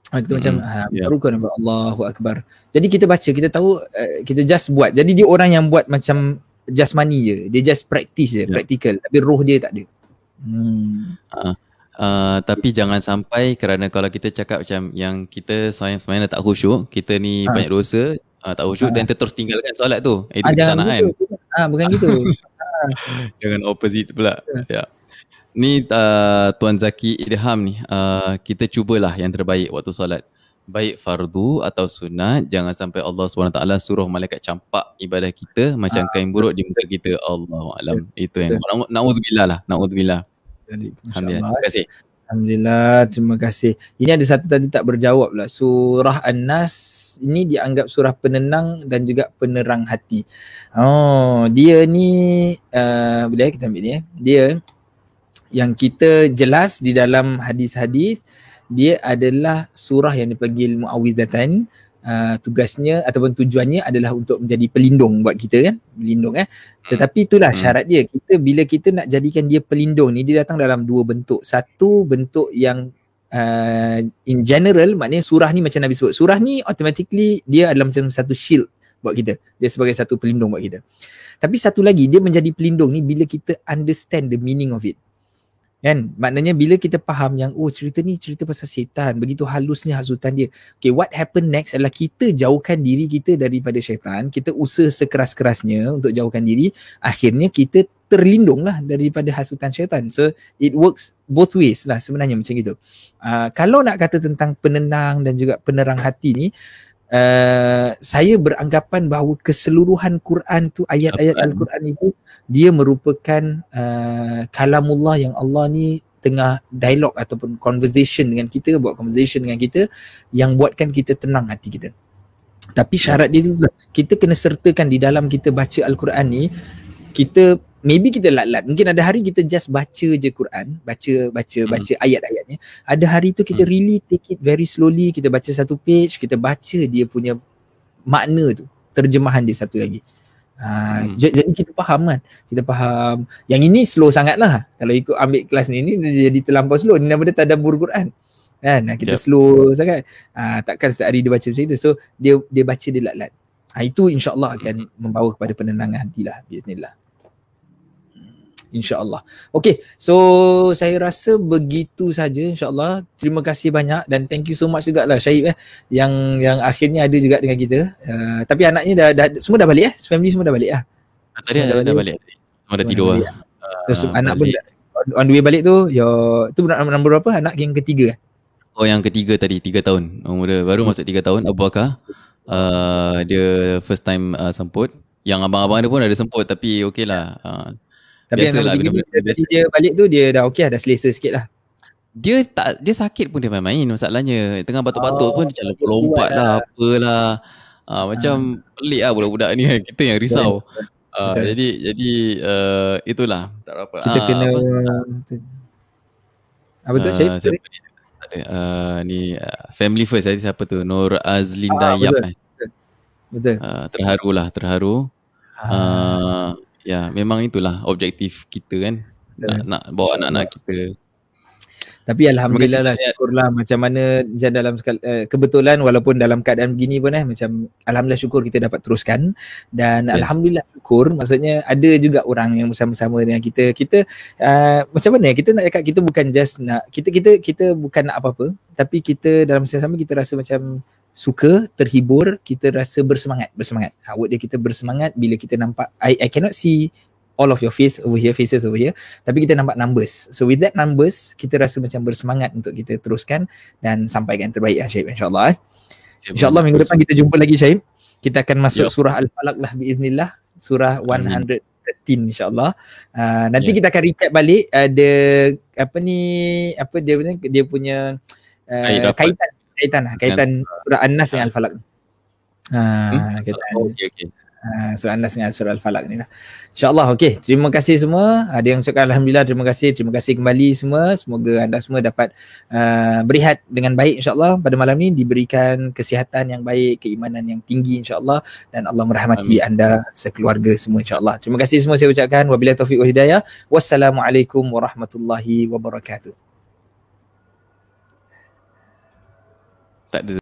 S1: Ha, kita hmm. macam ha, yeah. rukun Allahu Akbar. Jadi kita baca kita tahu uh, kita just buat. Jadi dia orang yang buat macam just money je. Dia just practice je, yeah. practical tapi roh dia tak ada.
S3: Hmm. Uh. Uh, tapi jangan sampai kerana kalau kita cakap macam yang kita semayang tak khusyuk, kita ni ha. banyak dosa, uh, tak khusyuk ha. dan terus tinggalkan solat tu.
S1: Itu ha, kita tak nak kan. Ah bukan gitu.
S3: jangan opposite pula. Ya. Yeah. Ni uh, Tuan Zaki Idham ni, uh, kita cubalah yang terbaik waktu solat. Baik fardu atau sunat, jangan sampai Allah SWT suruh malaikat campak ibadah kita macam ha. kain buruk di muka kita. Allah Alam. Itu yang na'udzubillah lah. Na'udzubillah.
S1: Alhamdulillah. Terima kasih. Alhamdulillah, terima kasih. Ini ada satu tadi tak berjawab lah. Surah An-Nas ini dianggap surah penenang dan juga penerang hati. Oh, dia ni, uh, boleh kita ambil ni eh. Dia yang kita jelas di dalam hadis-hadis, dia adalah surah yang dipanggil Mu'awwidatan. Uh, tugasnya ataupun tujuannya adalah untuk menjadi pelindung buat kita kan pelindung eh. Tetapi itulah hmm. syarat dia. Kita bila kita nak jadikan dia pelindung ni dia datang dalam dua bentuk. Satu bentuk yang uh, in general maknanya surah ni macam Nabi sebut. Surah ni automatically dia adalah macam satu shield buat kita. Dia sebagai satu pelindung buat kita. Tapi satu lagi dia menjadi pelindung ni bila kita understand the meaning of it Kan? Maknanya bila kita faham yang oh cerita ni cerita pasal setan, begitu halusnya hasutan dia. Okay, what happen next adalah kita jauhkan diri kita daripada syaitan, kita usaha sekeras-kerasnya untuk jauhkan diri, akhirnya kita terlindung lah daripada hasutan syaitan. So it works both ways lah sebenarnya macam itu. Uh, kalau nak kata tentang penenang dan juga penerang hati ni, uh, saya beranggapan bahawa keseluruhan Quran tu ayat-ayat Al-Quran itu dia merupakan uh, kalamullah yang Allah ni tengah dialog ataupun conversation dengan kita buat conversation dengan kita yang buatkan kita tenang hati kita. Tapi syarat dia tu kita kena sertakan di dalam kita baca Al-Quran ni kita maybe kita lat-lat. Mungkin ada hari kita just baca je Quran, baca baca hmm. baca ayat-ayatnya. Ada hari tu kita hmm. really take it very slowly, kita baca satu page, kita baca dia punya makna tu, terjemahan dia satu lagi. Ha, hmm. jadi kita faham kan kita faham yang ini slow sangat lah kalau ikut ambil kelas ni ni jadi terlampau slow ni nama dia tadabur Quran kan kita yep. slow sangat ha, takkan setiap hari dia baca macam itu so dia dia baca dia lat-lat ha, itu insyaAllah akan hmm. membawa kepada penenangan hati lah bismillah insyaallah. Okey, so saya rasa begitu saja insyaallah. Terima kasih banyak dan thank you so much juga lah Syahib eh yang yang akhirnya ada juga dengan kita. Uh, tapi anaknya dah, dah semua dah balik eh? Family semua dah balik ah.
S3: Tadi dah, dah balik. Semua dah tidur lah.
S1: Uh, so, anak pun on the way balik tu, your tu nombor berapa? Anak yang ketiga eh?
S3: Oh yang ketiga tadi, tiga tahun. Umur dia baru masuk tiga tahun, Abu Bakar. Uh, dia first time uh, semput. Yang abang-abang dia pun ada semput tapi okey lah. Uh,
S1: tapi biasa yang lah, benda -benda dia balik tu dia dah okey lah, dah selesa sikit lah.
S3: Dia tak dia sakit pun dia main-main masalahnya. Tengah batuk-batuk oh, pun dia jalan lompat lah apalah. Ah, macam ha. pelik lah budak-budak ni kita yang risau. Uh, jadi jadi uh, itulah tak apa.
S1: Kita uh, kena apa, apa tu uh, siapa ni?
S3: Uh, ni uh, family first tadi siapa tu Nur Azlinda ah, Yap betul. Eh. betul. Uh, terharulah terharu. Ah. Uh, ya memang itulah objektif kita kan. Nak, nak bawa anak-anak kita.
S1: Tapi alhamdulillah lah syukurlah macam mana macam dalam uh, kebetulan walaupun dalam keadaan begini pun eh macam alhamdulillah syukur kita dapat teruskan. Dan yes. alhamdulillah syukur maksudnya ada juga orang yang bersama-sama dengan kita. Kita uh, macam mana kita nak cakap kita bukan just nak kita kita kita bukan nak apa-apa. Tapi kita dalam masa sama kita rasa macam suka, terhibur, kita rasa bersemangat, bersemangat. Awak dia kita bersemangat bila kita nampak I I cannot see all of your face over here, faces over here. Tapi kita nampak numbers. So with that numbers, kita rasa macam bersemangat untuk kita teruskan dan sampaikan terbaik ya Syahib insyaAllah. Eh. InsyaAllah minggu depan kita jumpa lagi Syahib. Kita akan masuk yep. surah Al-Falaq lah biiznillah. Surah 113 insyaAllah. Uh, nanti yeah. kita akan recap balik ada uh, apa ni, apa dia punya, dia punya uh, kaitan, kaitan lah, kaitan surah An-Nas dengan Al-Falaq. Uh, hmm? kaitan. Oh, okay, okay. Uh, surah An-Nas dengan surah Al-Falaq ni lah. InsyaAllah, okay. Terima kasih semua. Ada yang cakap Alhamdulillah, terima kasih. Terima kasih kembali semua. Semoga anda semua dapat uh, berehat dengan baik insyaAllah pada malam ni. Diberikan kesihatan yang baik, keimanan yang tinggi insyaAllah. Dan Allah merahmati Amin. anda sekeluarga semua insyaAllah. Terima kasih semua saya ucapkan. Wabillahi taufiq wa hidayah. Wassalamualaikum warahmatullahi wabarakatuh. Tak ada